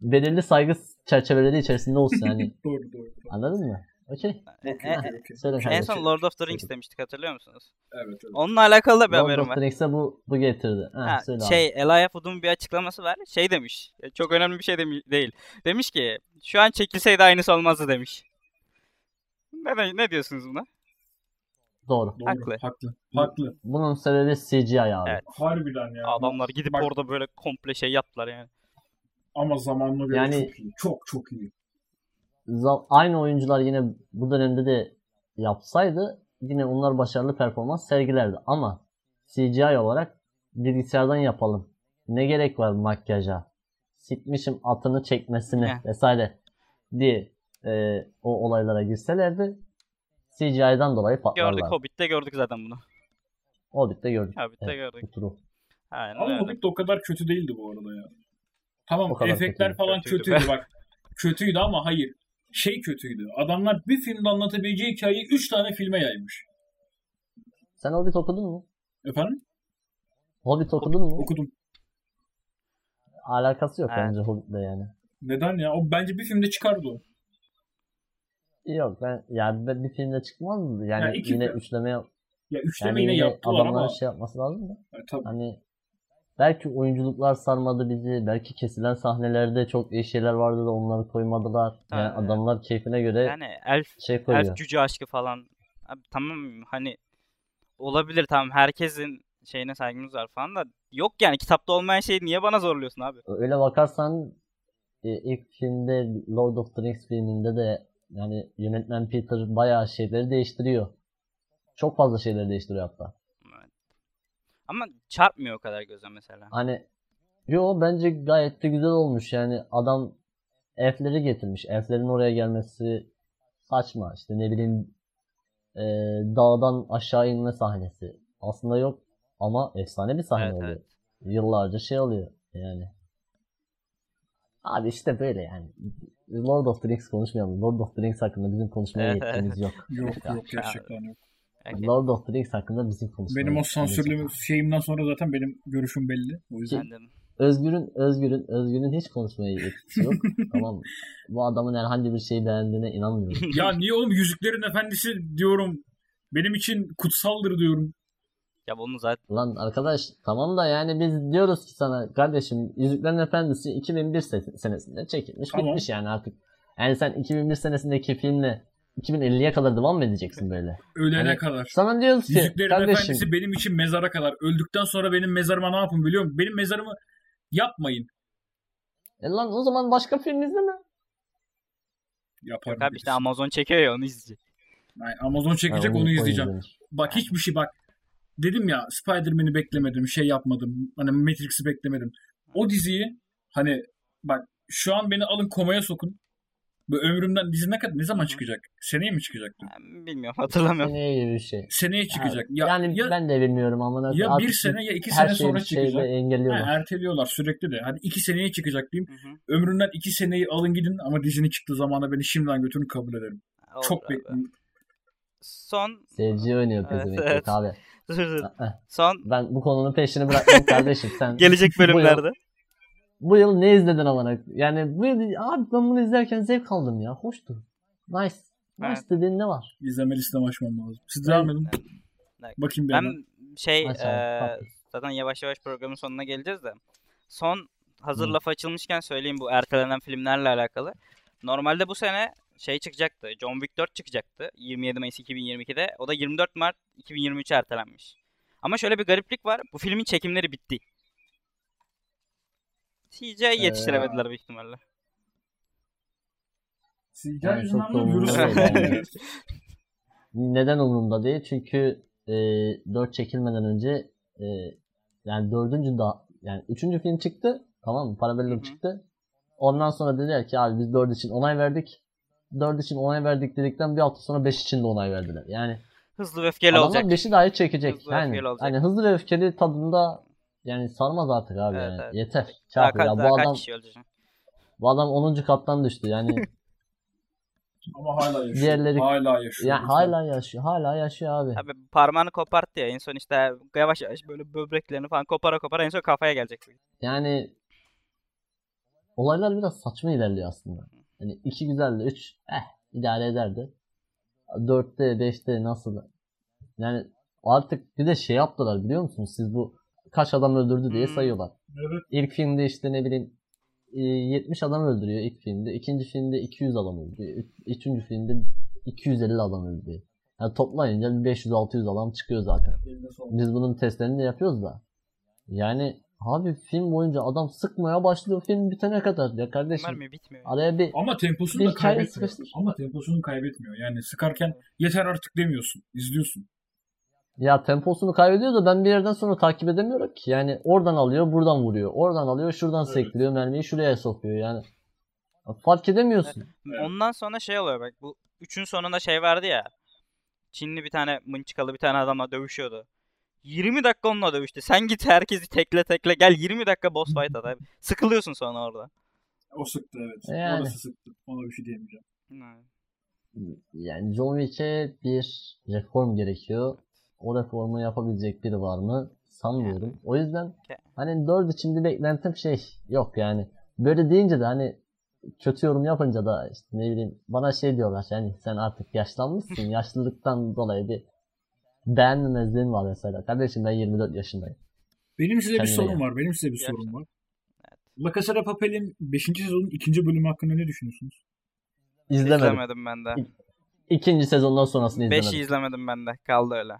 S1: belirli saygı çerçeveleri içerisinde olsun (laughs) yani.
S3: Doğru doğru.
S1: Anladın mı? Okey.
S2: E- e-.
S1: Söyle
S2: en son Lord of the Rings demiştik hatırlıyor musunuz?
S3: Evet evet.
S2: Onunla alakalı da bir
S1: Lord
S2: haberim
S1: of
S2: var.
S1: the Rings'e bu, bu getirdi. Ha,
S2: Ha,
S1: söyle
S2: şey
S1: abi.
S2: Elijah Wood'un bir açıklaması var. Şey demiş. e, Çok önemli bir şey demi- değil. Demiş ki şu an çekilseydi aynısı olmazdı demiş. Ne, ne diyorsunuz buna?
S1: Doğru.
S3: Doğru.
S2: Haklı.
S3: Haklı. Haklı.
S1: Bunun sebebi CGI abi.
S2: Evet.
S3: Harbiden ya.
S2: Adamlar gidip
S3: Bak-
S2: orada böyle komple şey yaptılar yani.
S3: Ama zamanla göre
S1: Yani-
S3: çok iyi. Çok çok iyi.
S1: Aynı oyuncular yine bu dönemde de yapsaydı yine onlar başarılı performans sergilerdi. Ama CGI olarak bilgisayardan yapalım. Ne gerek var makyaja? Sikmişim atını çekmesine
S2: Heh.
S1: vesaire diye e, o olaylara girselerdi CGI'dan dolayı
S2: Gördük
S1: patlarlar.
S2: Hobbit'te gördük zaten bunu.
S1: Hobbit'te gördük.
S2: Hobbit'te
S1: Evet,
S2: gördük.
S1: turu.
S2: Aynen
S3: Ama
S2: öyle.
S3: Hobbit o kadar kötü değildi bu arada ya. Tamam
S1: O kadar
S3: efektler
S1: kötü
S3: falan
S2: Kötüydü
S3: kötüydü, (laughs) bak. Kötüydü ama hayır. Şey kötüydü. Adamlar bir filmde anlatabileceği hikayeyi 3 tane filme yaymış.
S1: Sen Hobbit okudun mu?
S3: Efendim?
S1: Hobbit okudun mu?
S3: Okudum.
S1: Alakası yok
S2: Evet.
S1: bence Hobbit'le yani.
S3: Neden ya? O bence bir filmde çıkardı o.
S1: Yok ben yani ben bir filmde çıkmaz mı? Yani
S3: Ya iki
S1: yine
S3: film.
S1: üçleme yap-
S3: Ya üçleme
S1: yani
S3: yine
S1: yine
S3: yaptılar
S1: adamların
S3: ama.
S1: şey yapması lazım da.
S3: Ya, tabii.
S1: Hani belki oyunculuklar sarmadı bizi. Belki kesilen sahnelerde çok iyi şeyler vardı da onları koymadılar. Yani
S2: Aynen.
S1: adamlar keyfine göre
S2: Yani elf
S1: şey koyuyor.
S2: elf gücü aşkı falan. Abi tamam hani olabilir tamam herkesin şeyine saygımız var falan da yok yani kitapta olmayan şeyi niye bana zorluyorsun abi?
S1: Öyle bakarsan e, ilk filmde Lord of the Rings filminde de yani yönetmen Peter bayağı şeyleri değiştiriyor. Çok fazla şeyleri değiştiriyor hatta.
S2: Ama çarpmıyor o kadar göze mesela.
S1: Hani yo bence gayet de güzel olmuş yani adam elfleri getirmiş. Elflerin oraya gelmesi saçma işte ne bileyim e, dağdan aşağı inme sahnesi. Aslında yok ama efsane bir sahne
S2: Evet,
S1: oluyor.
S2: evet.
S1: Yıllarca şey oluyor yani. Abi işte böyle yani. Lord of the Rings konuşmayalım. Lord of the Rings hakkında bizim konuşmaya yetkimiz yok. (laughs)
S3: Yok yok gerçekten yok.
S2: Belki
S1: Lord of the Rings hakkında bizim konuşmaya
S3: Benim o sansürlü şeyimden sonra zaten benim görüşüm belli. O yüzden.
S1: Özgür'ün Özgür'ün Özgür'ün hiç konuşmaya yetkisi yok. (laughs) tamam? Bu adamın herhangi bir şeyi beğendiğine inanmıyorum.
S3: ya niye oğlum Yüzüklerin Efendisi diyorum. Benim için kutsaldır diyorum.
S2: Ya bunu zaten
S1: Lan arkadaş tamam da yani biz diyoruz ki sana kardeşim Yüzüklerin Efendisi 2001 se- senesinde çekilmiş
S3: Tamam.
S1: bitmiş yani artık. Yani sen 2001 senesindeki filmle 2050'ye kadar devam mı edeceksin böyle?
S3: Ölene
S1: Hani-
S3: kadar.
S1: Sana diyoruz ki
S3: Yüzüklerin
S1: kardeşim
S3: Efendisi benim için mezara kadar. Öldükten sonra benim mezarıma ne yapın biliyor musun? Benim mezarımı yapmayın.
S1: e lan o zaman başka film izleme.
S3: Yaparım.
S2: yok abi işte Amazon çekiyor ya onu izleyecek.
S3: Yani Amazon çekecek
S1: Ha,
S3: onu izleyeceğim. Bak hiçbir şey bak. Dedim ya Spider-Man'i beklemedim. Şey yapmadım. Hani Matrix'i beklemedim. O diziyi hani bak şu an beni alın komaya sokun. Bu ömrümden dizi ne kadar ne zaman çıkacak? Seneye mi çıkacaktı?
S2: Ben bilmiyorum hatırlamıyorum.
S1: Seneye gibi bir şey.
S3: Seneye çıkacak. Ya,
S1: yani
S3: ya,
S1: ben de bilmiyorum ama
S3: ya
S1: artık
S3: bir sene ya iki sene sonra çıkacak.
S1: engelliyorlar.
S3: Ha, erteliyorlar sürekli de. Hadi iki seneye çıkacak diyeyim.
S2: Hı hı.
S3: Ömründen iki seneyi alın gidin ama dizinin çıktığı zamana beni şimdiden götürün kabul ederim.
S2: Olur
S3: Çok bekliyorum.
S2: Son
S1: Seyirci oynuyor
S2: Evet,
S1: pezevenk
S2: evet.
S1: abi.
S2: Dur, dur. Son
S1: Ben bu konunun peşini bırakmam kardeşim sen. (laughs)
S2: gelecek
S1: bu yıl-
S2: bölümlerde.
S1: Bu yıl ne izledin amına? Yani bu yıl abi ben bunu izlerken zevk aldım ya. Hoştu. Nice. Nice
S2: Evet.
S1: dediğin ne var?
S3: İzleme listemi açmam lazım. Siz devam edin. Bakayım
S2: Ben
S3: hemen.
S2: şey
S1: bak.
S2: zaten yavaş yavaş programın sonuna geleceğiz de. Son hazır
S1: Hı.
S2: laf açılmışken söyleyeyim bu ertelenen filmlerle alakalı. Normalde bu sene şey çıkacaktı. John Wick 4 çıkacaktı 27 Mayıs 2022'de. O da 24 Mart 2023'e ertelenmiş. Ama şöyle bir gariplik var. Bu filmin çekimleri bitti. CGI yetiştiremediler büyük ihtimalle.
S3: CGI
S1: Yani
S3: yüzünden
S1: çok da. (laughs) Neden umurumda değil? Çünkü e, 4 çekilmeden önce e, yani dördüncü da yani üçüncü film çıktı. Tamam mı? Parabellum çıktı. Ondan sonra dediler ki abi biz 4 için onay verdik. 4 için onay verdik dedikten bir hafta sonra 5 için de onay verdiler. Yani
S2: Hızlı ve öfkeli
S1: adamlar
S2: olacak.
S1: 5'i dahi çekecek.
S2: Hızlı
S1: yani,
S2: öfkeli olacak.
S1: hani hızlı ve öfkeli tadında yani sarmaz artık abi
S2: Evet,
S1: yani.
S2: evet.
S1: Yeter. Çarpı ya.
S2: daha
S1: Bu adam bu adam 10. kattan düştü. Yani (laughs)
S3: Ama hala yaşıyor.
S1: Diğerleri-
S3: Hala yaşıyor.
S1: ya hala yaşıyor. Hala yaşıyor abi.
S2: Abi parmağını koparttı ya en son işte yavaş yavaş böyle böbreklerini falan kopara kopara en son kafaya gelecek.
S1: Yani olaylar biraz saçma ilerliyor aslında. Hani iki güzeldi, üç eh idare ederdi. Dörtte, beşte nasıl? Yani artık bir de şey yaptılar biliyor musunuz? Siz bu kaç adam öldürdü diye
S2: Hmm.
S1: sayıyorlar.
S3: Evet.
S1: İlk filmde işte ne bileyim e, 70 adam öldürüyor ilk filmde. ikinci filmde 200 adam öldürüyor. üç- Üçüncü filmde 250 adam öldürüyor. Yani toplayınca bir 500-600 adam çıkıyor zaten. Biz bunun testlerini de yapıyoruz da. Yani abi film boyunca adam sıkmaya başlıyor film bitene kadar ya kardeşim.
S2: Mermi bitmiyor.
S1: Araya bir
S3: Ama temposunu
S1: Bir
S3: da kaybetmiyor.
S1: sıkıştır.
S3: Ama temposunu kaybetmiyor. Yani sıkarken yeter artık demiyorsun. İzliyorsun.
S1: ya temposunu kaybediyor da ben bir yerden sonra takip edemiyorum ki. Yani oradan alıyor, buradan vuruyor. Oradan alıyor, şuradan
S3: Evet.
S1: sektiriyor, mermiyi şuraya sokuyor yani. Fark edemiyorsun.
S3: Evet.
S2: Ondan sonra şey oluyor bak bu üçün sonunda şey vardı ya. Çinli bir tane mınçıkalı bir tane adamla dövüşüyordu. 20 dakika onunla dövüştü. Sen git herkesi tekle tekle gel 20 dakika boss fight at abi. Sıkılıyorsun sonra orada.
S3: O sıktı evet.
S1: Yani.
S3: Orası sıktı. Ona bir şey diyemeyeceğim.
S2: Evet.
S1: Yani John Wick'e bir reform gerekiyor. O reformu yapabilecek biri var mı? Sanmıyorum. O yüzden hani 4 için bir beklentim şey yok yani. Böyle deyince de hani kötü yorum yapınca da işte ne bileyim bana şey diyorlar yani sen artık yaşlanmışsın. (laughs) Yaşlılıktan dolayı bir beğenmemezliğin var mesela. Kardeşim ben 24 yaşındayım.
S3: Benim size bir
S1: Kendine
S3: sorum
S1: gel.
S3: var. Benim size bir
S2: Gerçekten.
S3: sorum var. La Casa de Papel'in 5. sezonun 2. bölümü hakkında ne düşünüyorsunuz?
S1: İzlemedim.
S2: İzlemedim ben de.
S1: İkinci sezondan sonrasını izlemedim.
S2: 5'i izlemedim ben de. Kaldı öyle.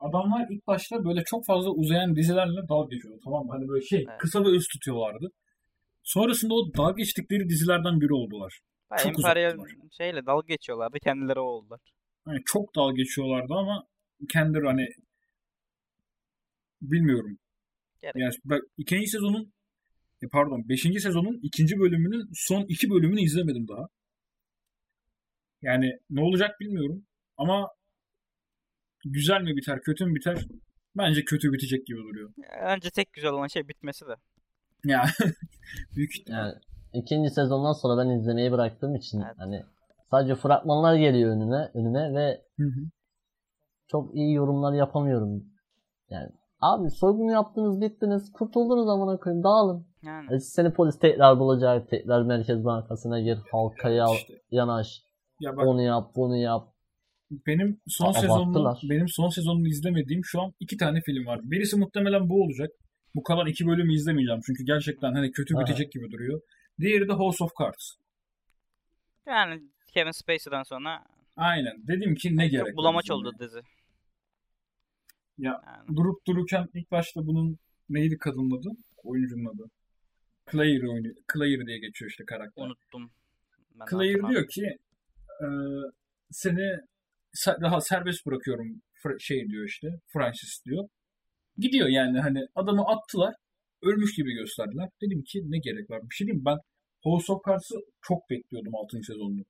S3: Adamlar ilk başta böyle çok fazla uzayan dizilerle dalga geçiyordu. Tamam mı? Hani böyle şey
S2: Evet.
S3: kısa ve öz tutuyorlardı. Sonrasında o dalga geçtikleri dizilerden biri oldular.
S2: Bayağı
S3: Çok
S2: Imperial
S3: uzattılar.
S2: şeyle dalga geçiyorlardı. Kendileri o oldular.
S3: Hani çok dalga geçiyorlardı ama kendileri hani bilmiyorum.
S2: Gerek.
S3: Yani ben ikinci sezonun e pardon beşinci sezonun ikinci bölümünün son iki bölümünü izlemedim daha. Yani ne olacak bilmiyorum ama güzel mi biter kötü mü biter bence kötü bitecek gibi duruyor.
S2: Önce tek güzel olan şey bitmesi de.
S3: Ya (laughs) büyük ihtimal.
S1: Yani ikinci sezondan sonra ben izlemeyi bıraktığım için
S2: Evet.
S1: hani sadece fragmanlar geliyor önüne önüne ve
S3: Hı hı.
S1: çok iyi yorumlar yapamıyorum. Yani abi soygunu yaptınız bittiniz kurtuldunuz amına koyayım dağılın.
S2: Yani.
S1: E, seni polis tekrar bulacak tekrar Merkez Bankası'na gir halkaya
S3: İşte.
S1: yanaş
S3: Ya bak
S1: onu yap bunu yap.
S3: benim son sezonunu benim son sezonunu izlemediğim şu an iki tane film var. Birisi muhtemelen bu olacak. Bu kalan iki bölümü izlemeyeceğim çünkü gerçekten hani kötü
S1: Aha.
S3: bitecek gibi duruyor. Diğeri de House of Cards.
S2: Yani Kevin Spacey'den sonra
S3: Aynen. Dedim ki ne gerek
S2: bulamaç oldu dizi.
S3: Ya
S2: Yani.
S3: durup dururken ilk başta bunun neydi kadının adı? Oyuncunun adı. Claire oynuyor. Claire diye geçiyor işte karakter.
S2: Unuttum. Ben
S3: Claire diyor ki e, seni se- daha serbest bırakıyorum şey diyor işte Francis diyor. Gidiyor yani hani adamı attılar ölmüş gibi gösterdiler. Dedim ki ne gerek var? Bir şey diyeyim ben House of Cards'ı çok bekliyordum 6. sezonunu.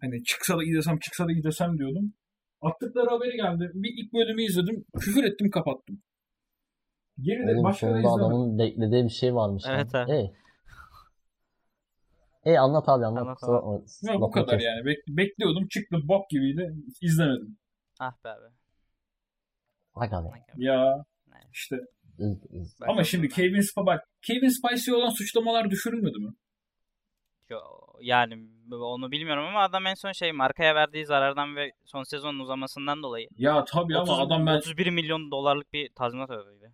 S3: Hani çıksa da izlesem çıksa da izlesem diyordum. Attıkları haberi geldi. Bir ilk bölümü izledim. Küfür ettim kapattım. Geride
S1: Oğlum
S3: başka da izlemedim.
S1: adamın beklediği bir şey varmış.
S2: Evet, evet.
S1: Ey. Ey anlat abi anlat.
S2: Anlat abi.
S1: bakma.
S3: Ya bu kadar yani. Bek- bekliyordum çıktı bok gibiydi. İzlemedim.
S2: Ah be abi.
S1: Bak abi.
S3: Ya işte
S1: üz.
S2: Ben
S3: Ama şimdi Kevin Spacey bak Kevin Spacey olan suçlamalar düşürülmedi mi?
S2: Yani onu bilmiyorum ama adam en son şey markaya verdiği zarardan ve son sezonun uzamasından dolayı
S3: Ya tabii
S2: 30
S3: ama adam ben
S2: 31 milyon dolarlık bir tazminat ödedi.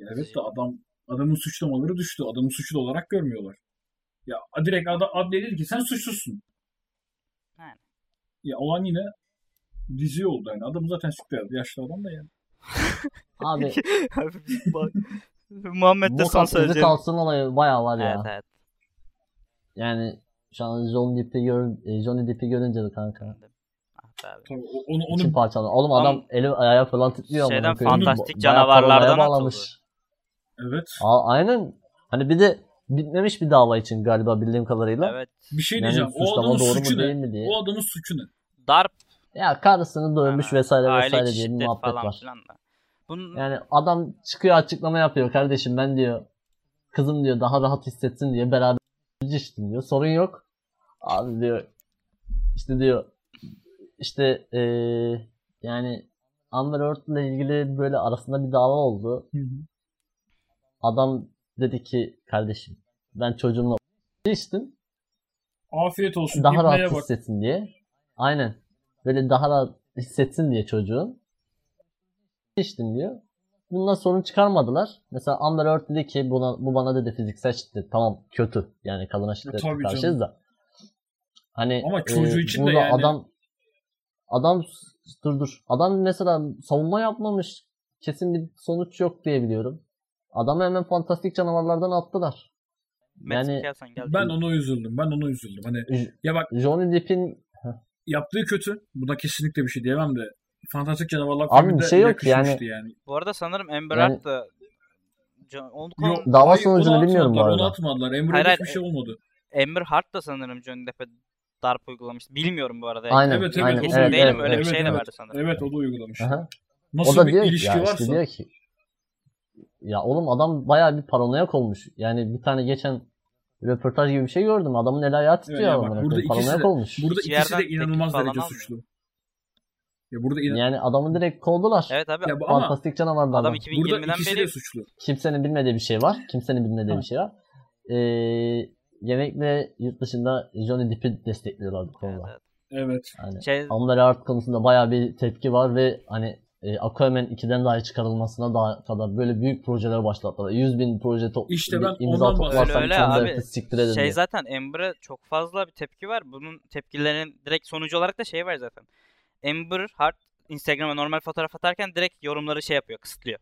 S3: Evet de adam adamın suçlamaları düştü. Adamı suçlu olarak görmüyorlar. Ya direkt adam adliye dedi ki sen suçsuzsun.
S2: Yani.
S3: Ya olan yine dizi oldu yani. Adam zaten süper yaşlı adam da yani.
S1: Abi (laughs)
S2: Muhammed de son söyleyeceğim.
S1: kalsın olayı bayağı var ya.
S2: Evet evet.
S1: Yani şu an John Depp'i gör, e, Johnny Depp'i görünce de kanka.
S2: Ah be abi.
S3: Tabii o- onu
S1: İçim
S3: onu
S1: parçalı. Oğlum adam eli ayağı falan titriyor
S2: şeyden fantastik canavarlardan atıldı.
S3: evet.
S1: Aa, aynen. Hani bir de bitmemiş bir dava için galiba bildiğim kadarıyla.
S2: Evet.
S3: Bir şey
S1: Yani
S3: diyeceğim. O
S1: suçlama
S3: adamın
S1: doğru mu
S3: suçu
S1: değil
S3: ne?
S1: mi diye.
S3: O adamın suçu ne?
S2: Darp
S1: Ya karısını dövmüş
S2: ha,
S1: vesaire vesaire diye bir muhabbet
S2: falan
S1: var.
S2: filan da. Bunun
S1: Yani adam çıkıyor açıklama yapıyor kardeşim ben diyor kızım diyor daha rahat hissetsin diye beraber içtim diyor. Sorun yok. Abi diyor işte diyor işte eee, yani Amber Heard ile ilgili böyle arasında bir dava oldu. Adam dedi ki kardeşim ben çocuğumla içtim
S3: Afiyet olsun.
S1: daha rahat
S3: bak.
S1: hissetsin diye. Aynen. Böyle daha rahat hissetsin diye çocuğun. İçtim diyor. Bundan sorun çıkarmadılar. Mesela Amber Heard dedi ki buna, bu bana dedi fiziksel şiddet. Tamam kötü. Yani kadına şiddet
S3: tabii
S1: karşıyız da. Hani
S3: Ama çocuğu
S1: e,
S3: için de
S1: burada
S3: yani-
S1: adam adam dur dur. Adam mesela savunma yapmamış. Kesin bir sonuç yok diye biliyorum. Adamı hemen fantastik canavarlardan attılar. Yani-.
S3: Ben ona üzüldüm. Ben ona üzüldüm. Hani
S1: J-
S3: ya bak
S1: Johnny Depp'in
S3: yaptığı kötü. Buna kesinlikle bir şey diyemem de. Fantastik Canavarlar
S1: Abi
S3: filminde
S1: bir şey yok
S3: yakışmıştı yani.
S2: Bu arada sanırım Amber
S1: Yani-
S2: Heard da John, onu
S3: Yok,
S2: konu-
S1: Dava
S3: hayır,
S1: sonucunu
S3: onu
S1: bilmiyorum bu arada.
S3: Onu atmadılar.
S2: Hayır,
S3: Emre'de
S2: hayır,
S3: hiçbir şey olmadı.
S2: Amber Heard da sanırım Johnny Depp'e darp uygulamıştı. Bilmiyorum bu arada.
S1: Aynen,
S3: Evet evet.
S1: aynen.
S2: Kesin
S1: Evet,
S2: değilim
S1: evet,
S2: öyle bir
S3: evet,
S2: şey de
S3: evet.
S2: vardı sanırım.
S3: Evet o da uygulamış.
S1: Aha.
S3: Nasıl
S1: o da
S3: bir
S1: diyor ki
S3: ilişki
S1: ya
S3: varsa.
S1: işte diyor ki ya oğlum adam bayağı bir paranoyak olmuş. Yani bir tane geçen röportaj gibi bir şey gördüm. Adamın el ayağı titriyor.
S3: Evet, ya bak, burada ikisi
S1: paranoyak
S3: de-
S1: olmuş.
S3: Burada ikisi de inanılmaz derece suçlu. Ya burada inan-
S1: Yani adamı direkt kovdular.
S2: Evet abi
S3: ya bu ama
S1: Fantastik canavarlardan.
S2: adam
S3: burada
S2: 2020'den
S3: ikisi
S2: beri
S3: de suçlu.
S1: Kimsenin bilmediği bir şey var. Kimsenin bilmediği bir şey var. Ee, genellikle yurt dışında Johnny Depp'i destekliyorlar bu konuda.
S2: evet.
S3: Evet.
S1: Yani
S2: Şey,
S1: Amber Heard konusunda bayağı bir tepki var ve hani e, Aquaman 2'den dahi çıkarılmasına daha kadar böyle büyük projeler başlattılar. 100 bin proje top
S3: İşte ben
S1: imza
S3: ondan
S1: toplarsan.
S2: Öyle, öyle abi.
S1: siktir edin
S2: şey
S1: diye.
S2: zaten Amber'a çok fazla bir tepki var. Bunun tepkilerinin direkt sonucu olarak da şey var zaten. Amber Heard Instagram'a normal fotoğraf atarken direkt yorumları şey yapıyor, kısıtlıyor.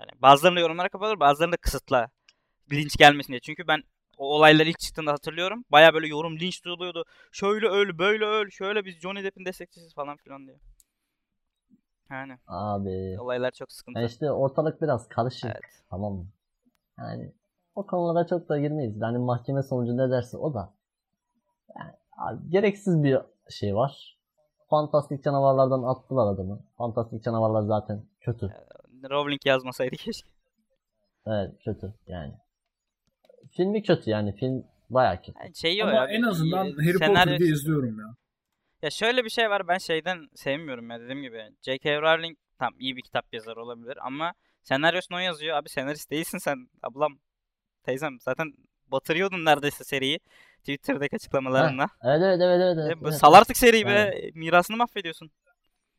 S2: Yani bazılarını yorumlara kapatıyor, bazılarını da kısıtla. Linç gelmesin diye. Çünkü ben o olaylar ilk çıktığında hatırlıyorum. Baya böyle yorum linç doluyordu. Şöyle öl, böyle öl, şöyle biz Johnny Depp'in destekçisiyiz falan filan diye. Yani
S1: Abi.
S2: olaylar çok sıkıntı.
S1: Yani işte ortalık biraz karışık.
S2: Evet.
S1: Tamam mı? Yani o konulara çok da girmeyiz. Yani mahkeme sonucu ne derse o da. Yani abi, gereksiz bir şey var. Fantastik canavarlardan attılar adamı. Fantastik canavarlar zaten kötü.
S2: Rowling yazmasaydı keşke.
S1: Evet kötü yani. Filmi kötü yani film bayağı kötü.
S2: Yani şeyi o
S3: Ama
S2: ya,
S3: en azından
S2: e,
S3: Harry Potter
S2: senaryo-
S3: diye izliyorum ya.
S2: Ya şöyle bir şey var ben şeyden sevmiyorum ya dediğim gibi. J.K. Rowling tam iyi bir kitap yazarı olabilir ama senaryosunu o yazıyor. Abi senarist değilsin sen ablam. Teyzem zaten batırıyordun neredeyse seriyi. Twitter'daki açıklamalarınla.
S1: Evet evet evet evet. Evet,
S2: bu
S1: evet.
S2: Sal artık seriyi be. Mirasını mahvediyorsun.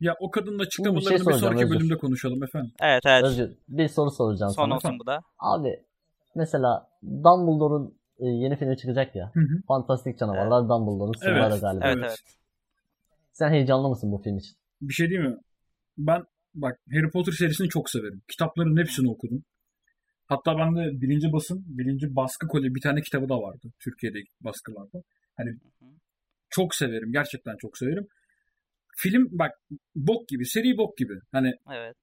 S3: Ya o kadının
S1: şey
S3: açıklamalarını bir
S1: soracağım,
S3: sonraki
S1: Özgür.
S3: bölümde konuşalım efendim.
S2: Evet evet.
S1: Özgür bir soru soracağım
S2: Son
S1: sana.
S2: olsun bu da.
S1: Abi mesela Dumbledore'un e, yeni filmi çıkacak ya.
S3: Hı hı.
S1: Fantastik Canavarlar Dumbledore'un sırları
S3: Evet,
S1: galiba.
S2: Evet
S3: Evet.
S2: evet.
S1: Sen heyecanlı mısın bu film için?
S3: Bir şey değil mi? Ben bak Harry Potter serisini çok severim. Kitapların hepsini okudum. Hatta bende birinci basın, birinci baskı kole bir tane kitabı da vardı. Türkiye'deki baskılarda. Hani
S2: Hı hı.
S3: çok severim. Gerçekten çok severim. Film bak bok gibi. Seri bok gibi. Hani
S2: Evet.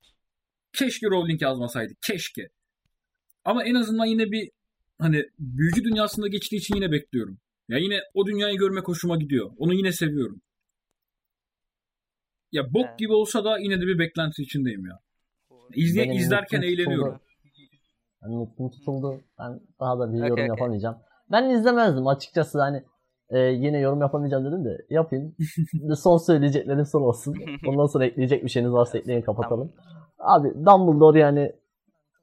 S3: keşke Rowling yazmasaydı. Keşke. Ama en azından yine bir hani büyücü dünyasında geçtiği için yine bekliyorum. Ya yine o dünyayı görmek hoşuma gidiyor. Onu yine seviyorum. Ya bok
S2: Evet.
S3: gibi olsa da yine de bir beklenti içindeyim ya. İzle, izlerken eğleniyorum.
S1: tutuldu. Yani nutkum tutuldu. Ben daha da bir
S2: Okey,
S1: yorum
S2: okey.
S1: yapamayacağım. Ben izlemezdim açıkçası hani e, yine yorum yapamayacağım dedim de yapayım. (laughs) Son söyleyeceklerim son olsun. Ondan sonra ekleyecek bir şeyiniz varsa ekleyin kapatalım. Abi Dumbledore yani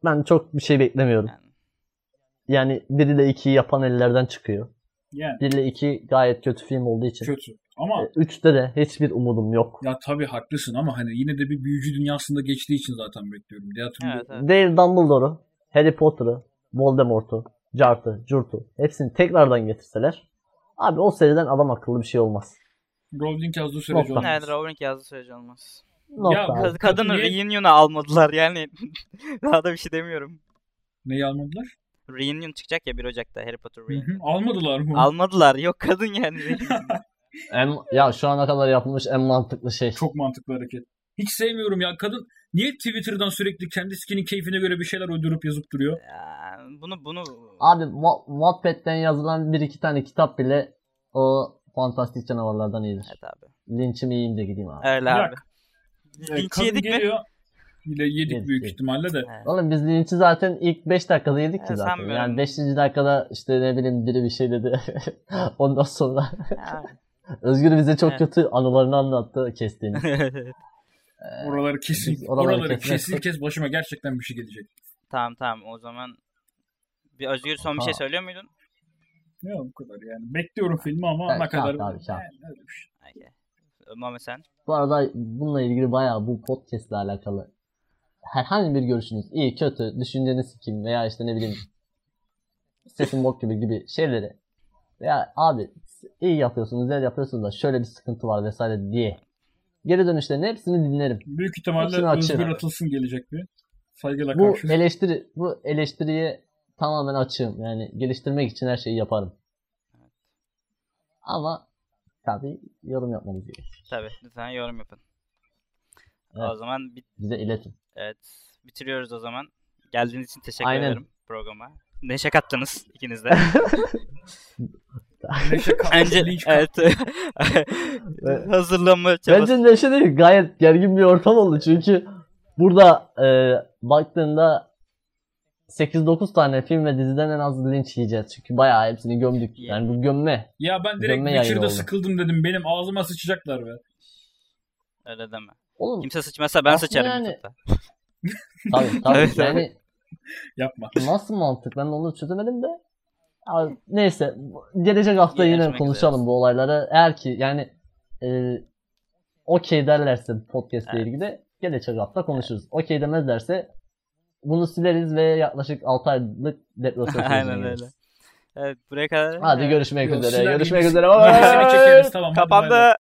S1: ben çok bir şey beklemiyorum.
S2: Yani,
S1: Yani 1 ile 2'yi yapan ellerden çıkıyor.
S3: Yani
S1: 1 ile 2 gayet kötü film olduğu için.
S3: kötü. Ama
S1: 3'te de hiçbir umudum yok.
S3: ya tabii haklısın ama hani yine de bir büyücü dünyasında geçtiği için zaten bekliyorum. Türlü
S2: evet, evet.
S1: Değil Dumbledore'u, Harry Potter'ı, Voldemort'u, Cart'ı, Curt'u hepsini tekrardan getirseler abi o seriden adam akıllı bir şey olmaz.
S3: Rowling yazdığı sürece
S1: Nokta.
S3: olmaz.
S2: Evet Rowling yazdığı sürece olmaz.
S1: Nokta
S3: Ya,
S1: abi.
S2: Kad- kadını
S3: niye-
S2: reunion'a almadılar yani. (laughs) Daha da bir şey demiyorum.
S3: Neyi almadılar?
S2: Reunion çıkacak ya 1 Ocak'ta Harry Potter
S3: Hı
S2: Reunion.
S3: hı. Almadılar mı?
S2: Almadılar. Yok kadın yani. (laughs)
S1: En, ya şu ana kadar yapılmış en mantıklı şey.
S3: Çok mantıklı hareket. Hiç sevmiyorum ya. Kadın niye Twitter'dan sürekli kendi skinin keyfine göre bir şeyler uydurup yazıp duruyor?
S2: Ya, bunu bunu
S1: Abi Wa- Wattpad'den yazılan bir iki tane kitap bile o fantastik canavarlardan iyidir.
S2: Evet abi.
S1: Linçimi yiyeyim de gideyim abi.
S2: Öyle abi. Linç yedik mi?
S3: geliyor. Yine yedik
S1: Yedik,
S3: büyük
S1: yedik.
S3: ihtimalle de.
S2: Evet.
S1: Oğlum biz linçi zaten ilk 5 dakikada yedik ki zaten.
S2: sanmıyorum.
S1: Yani 5. dakikada işte ne bileyim biri bir şey dedi. (laughs) Ondan sonra. (laughs) Özgür bize çok
S2: Evet.
S1: kötü anılarını anlattı kestiğini. (laughs)
S3: Oraları kesin.
S1: biz oraları
S3: oraları
S1: kesmezsek-
S3: kesin kes başıma gerçekten bir şey gelecek.
S2: tamam tamam o zaman bir Özgür son bir şey söylüyor muydun?
S3: Ne bu kadar yani. Bekliyorum filmi ama
S1: Evet,
S3: ne kadar.
S1: kağıt abi, kağıt.
S3: Yani öyle bir şey.
S2: Okay. Sen?
S1: Bu arada bununla ilgili bayağı bu podcast ile alakalı herhangi bir görüşünüz iyi kötü düşünceniz kim veya işte ne bileyim sesin bok gibi gibi şeyleri veya abi iyi yapıyorsunuz güzel yapıyorsunuz da şöyle bir sıkıntı var vesaire diye geri dönüşlerin hepsini dinlerim.
S3: Büyük ihtimalle. Özgür Atılsın gelecek bir. Saygıyla
S1: Bu
S3: karşı.
S1: eleştiri bu eleştiriye tamamen açığım. Yani geliştirmek için her şeyi yaparım. Ama tabii yorum yapmamız gerekiyor.
S2: Tabii lütfen yorum yapın.
S1: Evet.
S2: O zaman bit
S1: Bize iletin.
S2: evet bitiriyoruz o zaman. Geldiğiniz için teşekkür
S1: Aynen.
S2: ederim programa. Neşe kattınız ikiniz de. (laughs) (laughs)
S3: Kalktı.
S2: evet. (laughs) Hazırlanma çabası.
S1: Bence neşe değil gayet gergin bir ortam oldu çünkü burada e, baktığında 8-9 tane film ve diziden en az linç yiyeceğiz. Çünkü bayağı hepsini gömdük. Yani bu gömme.
S3: Ya ben direkt
S1: Gömme
S3: Witcher'da sıkıldım dedim. Benim ağzıma sıçacaklar be.
S2: Öyle deme.
S1: Oğlum
S2: Kimse sıçmasa ben sıçarım
S1: yani-
S2: YouTube'da.
S1: tabii (laughs) tabii
S2: Evet,
S1: yani
S3: Yapma.
S1: nasıl mantık ben onu çözemedim de. Ya, neyse gelecek hafta
S2: Yine
S1: konuşalım
S2: üzere.
S1: bu olayları. Eğer ki yani e, okey derlerse podcast ile
S2: Evet.
S1: ilgili gelecek hafta konuşuruz. Okey demezlerse bunu sileriz ve yaklaşık 6 aylık depresyon (laughs)
S2: Aynen öyle. Evet buraya kadar.
S1: Hadi
S2: Evet.
S1: görüşmek
S3: Yok,
S1: üzere. Görüşmek üzere.
S3: Tamam.
S2: Kapandı.